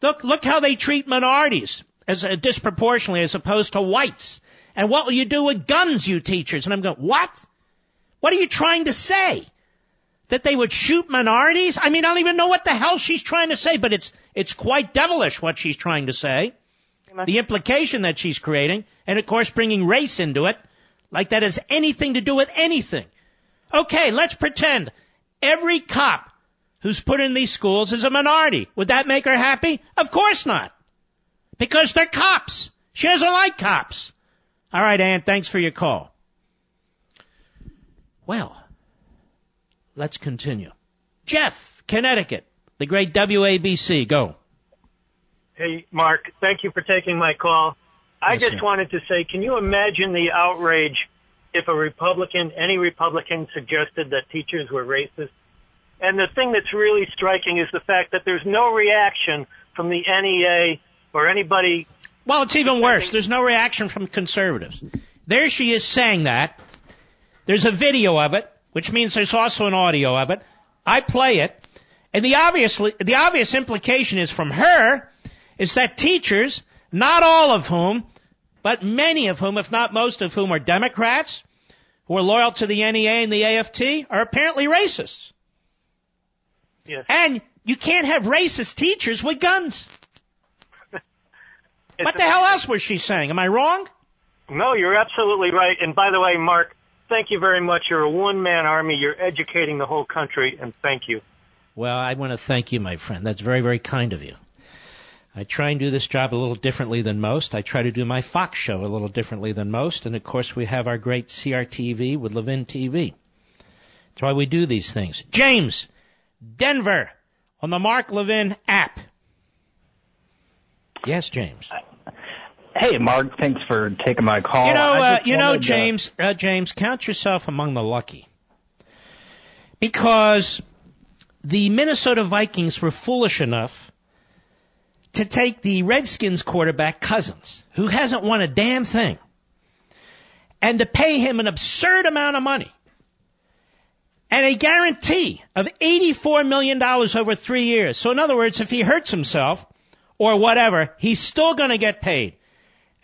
A: Look, look how they treat minorities as uh, disproportionately as opposed to whites. And what will you do with guns, you teachers? And I'm going, what? What are you trying to say? That they would shoot minorities? I mean, I don't even know what the hell she's trying to say, but it's, it's quite devilish what she's trying to say. The implication that she's creating, and of course bringing race into it, like that has anything to do with anything. Okay, let's pretend every cop who's put in these schools is a minority. Would that make her happy? Of course not. Because they're cops. She doesn't like cops. All right, Ann, thanks for your call. Well, let's continue. Jeff, Connecticut, the great WABC, go.
V: Hey, Mark, thank you for taking my call.
W: I
A: Yes,
W: just
A: sir.
W: wanted to say, can you imagine the outrage if a Republican, any Republican, suggested that teachers were racist? And the thing that's really striking is the fact that there's no reaction from the NEA or anybody.
A: Well, it's even worse. There's no reaction from conservatives. There she is saying that. There's a video of it, which means there's also an audio of it. I play it, and the obviously the obvious implication is from her is that teachers, not all of whom, but many of whom, if not most of whom, are Democrats who are loyal to the NEA and the AFT, are apparently racists.
W: Yes.
A: And you can't have racist teachers with guns. What the hell else was she saying? Am I wrong?
W: No, you're absolutely right. And by the way, Mark, thank you very much. You're a one-man army. You're educating the whole country, and thank you.
A: Well, I want to thank you, my friend. That's very, very kind of you. I try and do this job a little differently than most. I try to do my Fox show a little differently than most. And of course, we have our great CRTV with Levin TV. That's why we do these things. James, Denver, on the Mark Levin app. Yes, James.
V: Hey, Mark. Thanks for taking my call.
A: You know, uh, you know,
V: wanted to-
A: James, uh, James, count yourself among the lucky. Because the Minnesota Vikings were foolish enough to take the Redskins quarterback Cousins, who hasn't won a damn thing, and to pay him an absurd amount of money and a guarantee of $84 million over three years. So in other words, if he hurts himself or whatever, he's still going to get paid.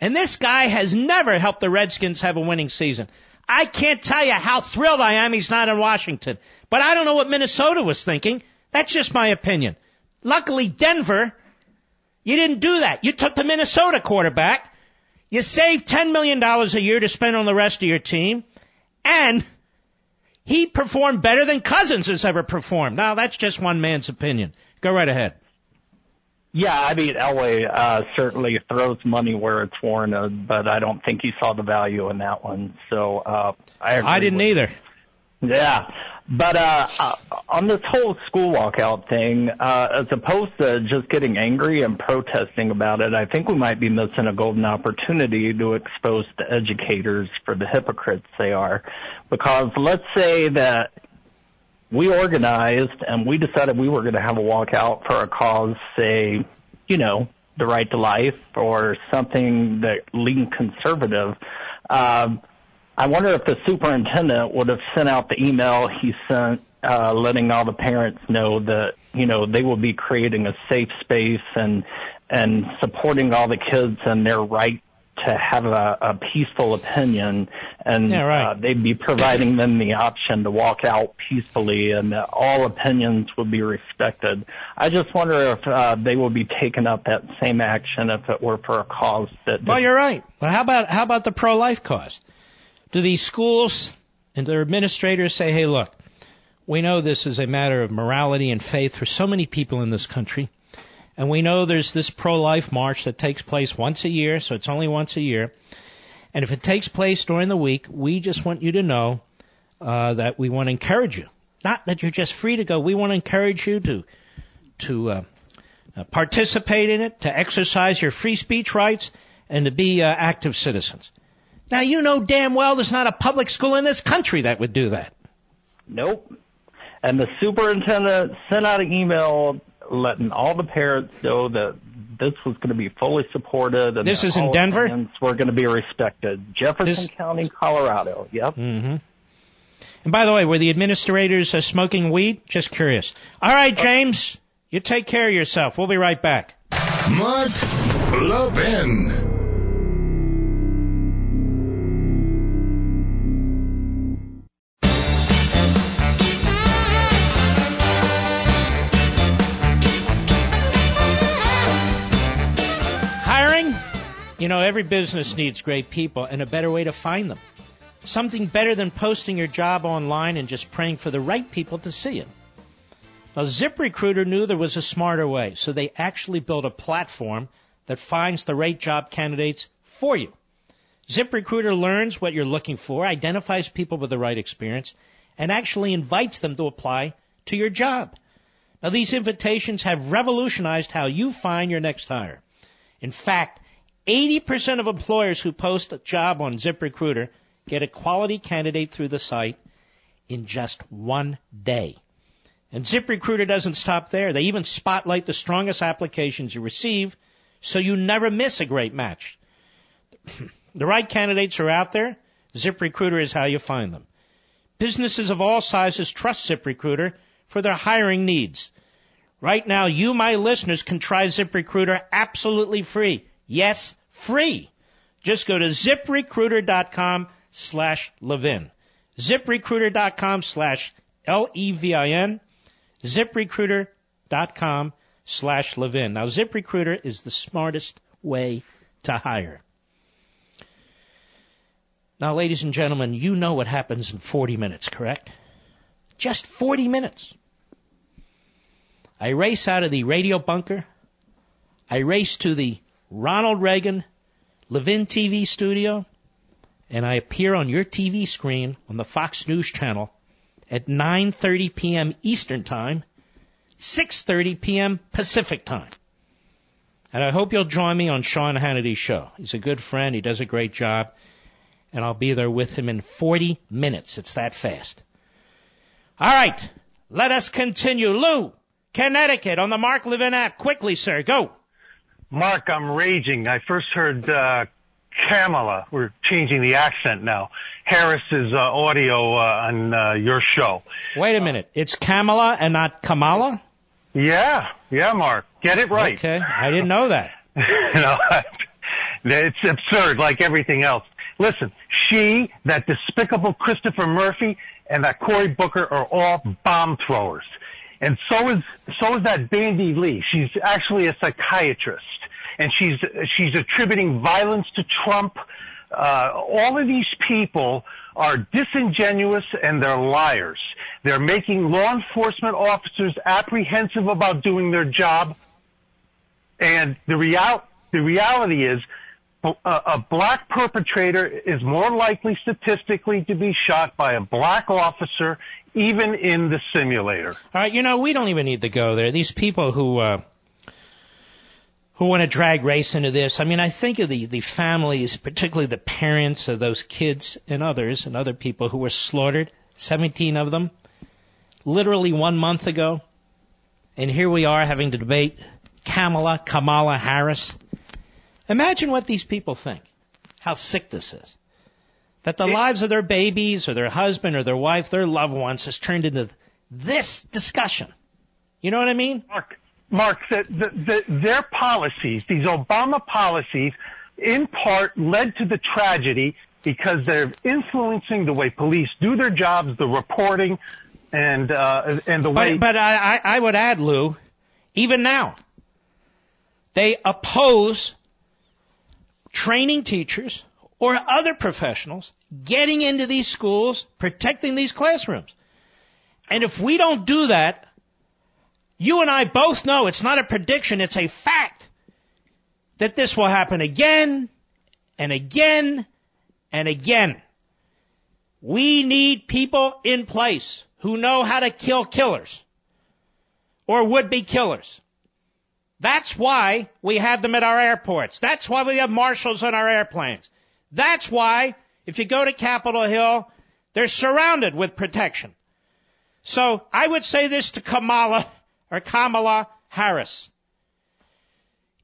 A: And this guy has never helped the Redskins have a winning season. I can't tell you how thrilled I am he's not in Washington. But I don't know what Minnesota was thinking. That's just my opinion. Luckily, Denver, you didn't do that. You took the Minnesota quarterback. You saved $10 million a year to spend on the rest of your team. And he performed better than Cousins has ever performed. Now, that's just one man's opinion. Go right ahead.
V: Yeah, I mean, Elway uh, certainly throws money where it's warranted, but I don't think he saw the value in that one. So uh, I agree
A: I didn't
V: with-
A: either.
V: Yeah, but uh, uh, on this whole school walkout thing, uh, as opposed to just getting angry and protesting about it, I think we might be missing a golden opportunity to expose the educators for the hypocrites they are. Because let's say that we organized and we decided we were going to have a walkout for a cause, say, you know, the right to life or something that leaned conservative. Um, I wonder if the superintendent would have sent out the email he sent, uh, letting all the parents know that, you know, they will be creating a safe space and, and supporting all the kids and their right to have a, a peaceful opinion and
A: Yeah, right.
V: uh, they'd be providing them the option to walk out peacefully and that all opinions would be respected. I just wonder if uh, they would be taking up that same action if it were for a cause that
A: Well, you're right. But how about how about the pro-life cause? Do these schools and their administrators say, "Hey, look, we know this is a matter of morality and faith for so many people in this country, and we know there's this pro-life march that takes place once a year, so it's only once a year. And if it takes place during the week, we just want you to know uh, that we want to encourage you. Not that you're just free to go. We want to encourage you to to uh, uh, participate in it, to exercise your free speech rights, and to be uh, active citizens. Now you know damn well there's not a public school in this country that would do that.
V: Nope. And the superintendent sent out an email letting all the parents know that this was going to be fully supported and
A: This
V: that
A: is in
V: all
A: Denver?
V: opinions were going to be respected. Jefferson
A: This-
V: County, Colorado. Yep.
A: Mm-hmm. And by the way, were the administrators uh, smoking weed? Just curious. All right, James, you take care of yourself. We'll be right back.
B: Mark Levin.
A: You know, every business needs great people and a better way to find them. Something better than posting your job online and just praying for the right people to see it. Now, ZipRecruiter knew there was a smarter way, so they actually built a platform that finds the right job candidates for you. ZipRecruiter learns what you're looking for, identifies people with the right experience, and actually invites them to apply to your job. Now, these invitations have revolutionized how you find your next hire. In fact, 80% of employers who post a job on ZipRecruiter get a quality candidate through the site in just one day. And ZipRecruiter doesn't stop there. They even spotlight the strongest applications you receive so you never miss a great match. the right candidates are out there. ZipRecruiter is how you find them. Businesses of all sizes trust ZipRecruiter for their hiring needs. Right now, you, my listeners, can try ZipRecruiter absolutely free. Yes, free. Just go to ziprecruiter.com slash Levin. ZipRecruiter.com slash L-E-V-I-N. ZipRecruiter.com slash Levin. Now, ZipRecruiter is the smartest way to hire. Now, ladies and gentlemen, you know what happens in 40 minutes, correct? Just 40 minutes. I race out of the radio bunker. I race to the Ronald Reagan Levin TV studio, and I appear on your TV screen on the Fox News channel at 9:30 p.m. Eastern Time, 6:30 p.m. Pacific Time. And I hope you'll join me on Sean Hannity's show. He's a good friend, he does a great job, and I'll be there with him in 40 minutes. It's that fast. All right, let us continue. Lou, Connecticut on the Mark Levin app. Quickly, sir, go.
X: Mark, I'm raging. I first heard uh, Kamala. We're changing the accent now. Harris's uh, audio uh, on uh, your show.
A: Wait a minute. It's Kamala and not Kamala?
X: Yeah, yeah, Mark. Get it right.
A: Okay, I didn't know that.
X: know, it's absurd, like everything else. Listen, she, that despicable Christopher Murphy, and that Cory Booker are all bomb throwers. And so is so is that Bandy Lee. She's actually a psychiatrist, and she's she's attributing violence to Trump. Uh, all of these people are disingenuous and they're liars. They're making law enforcement officers apprehensive about doing their job. And the real the reality is a, a black perpetrator is more likely statistically to be shot by a black officer even in the simulator. All
A: right, you know, we don't even need to go there. These people who uh, who want to drag race into this. I mean, I think of the the families, particularly the parents of those kids and others and other people who were slaughtered, 17 of them, literally one month ago. And here we are having to debate Kamala, Kamala Harris. Imagine what these people think. How sick this is. That the lives of their babies or their husband or their wife, their loved ones has turned into this discussion. You know what I mean?
X: Mark, Mark, the, the, the, their policies, these Obama policies, in part led to the tragedy because they're influencing the way police do their jobs, the reporting, and uh, and the way.
A: But, but I, I would add, Lou, even now, they oppose training teachers or other professionals getting into these schools, protecting these classrooms. And if we don't do that, you and I both know it's not a prediction, it's a fact that this will happen again and again and again. We need people in place who know how to kill killers or would be killers. That's why we have them at our airports. That's why we have marshals on our airplanes. That's why, if you go to Capitol Hill, they're surrounded with protection. So I would say this to Kamala or Kamala Harris.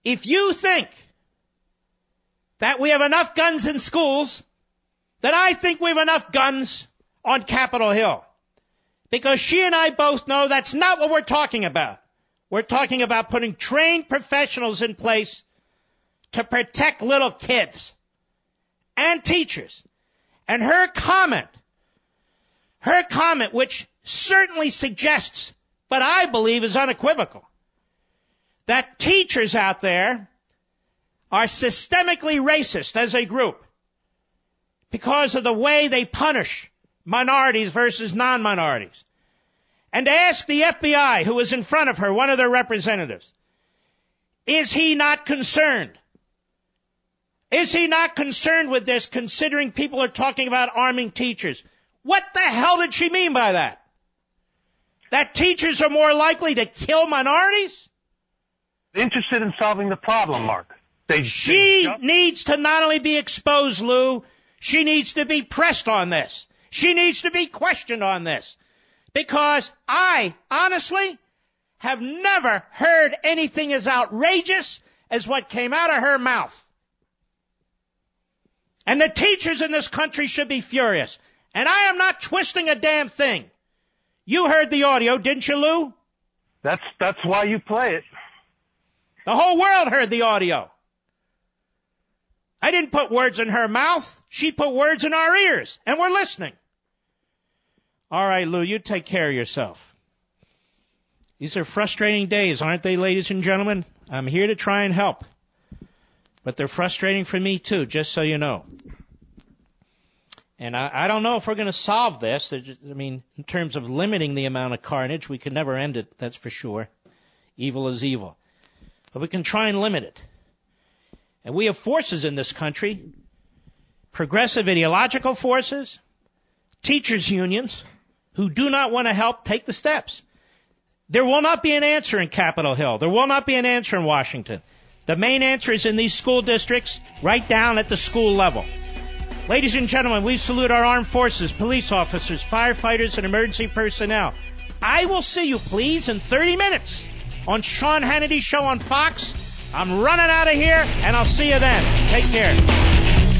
A: If you think that we have enough guns in schools, then I think we have enough guns on Capitol Hill. Because she and I both know that's not what we're talking about. We're talking about putting trained professionals in place to protect little kids and teachers. And her comment, her comment, which certainly suggests, but I believe is unequivocal, that teachers out there are systemically racist as a group because of the way they punish minorities versus non-minorities. And ask the FBI, who was in front of her, one of their representatives, is he not concerned is he not concerned with this considering people are talking about arming teachers? What the hell did she mean by that? That teachers are more likely to kill minorities?
X: Interested in solving the problem, Mark. They,
A: she
X: they
A: needs to not only be exposed, Lou, she needs to be pressed on this. She needs to be questioned on this. Because I, honestly, have never heard anything as outrageous as what came out of her mouth. And the teachers in this country should be furious. And I am not twisting a damn thing. You heard the audio, didn't you, Lou?
X: That's that's why you play it.
A: The whole world heard the audio. I didn't put words in her mouth. She put words in our ears, and we're listening. All right, Lou, you take care of yourself. These are frustrating days, aren't they, ladies and gentlemen? I'm here to try and help. But they're frustrating for me too, just so you know. And I, I don't know if we're going to solve this. I mean, in terms of limiting the amount of carnage, we can never end it, that's for sure. Evil is evil. But we can try and limit it. And we have forces in this country, progressive ideological forces, teachers unions, who do not want to help take the steps. There will not be an answer in Capitol Hill. There will not be an answer in Washington. The main answer is in these school districts, right down at the school level. Ladies and gentlemen, we salute our armed forces, police officers, firefighters, and emergency personnel. I will see you, please, in 30 minutes on Sean Hannity's show on Fox. I'm running out of here, and I'll see you then. Take care.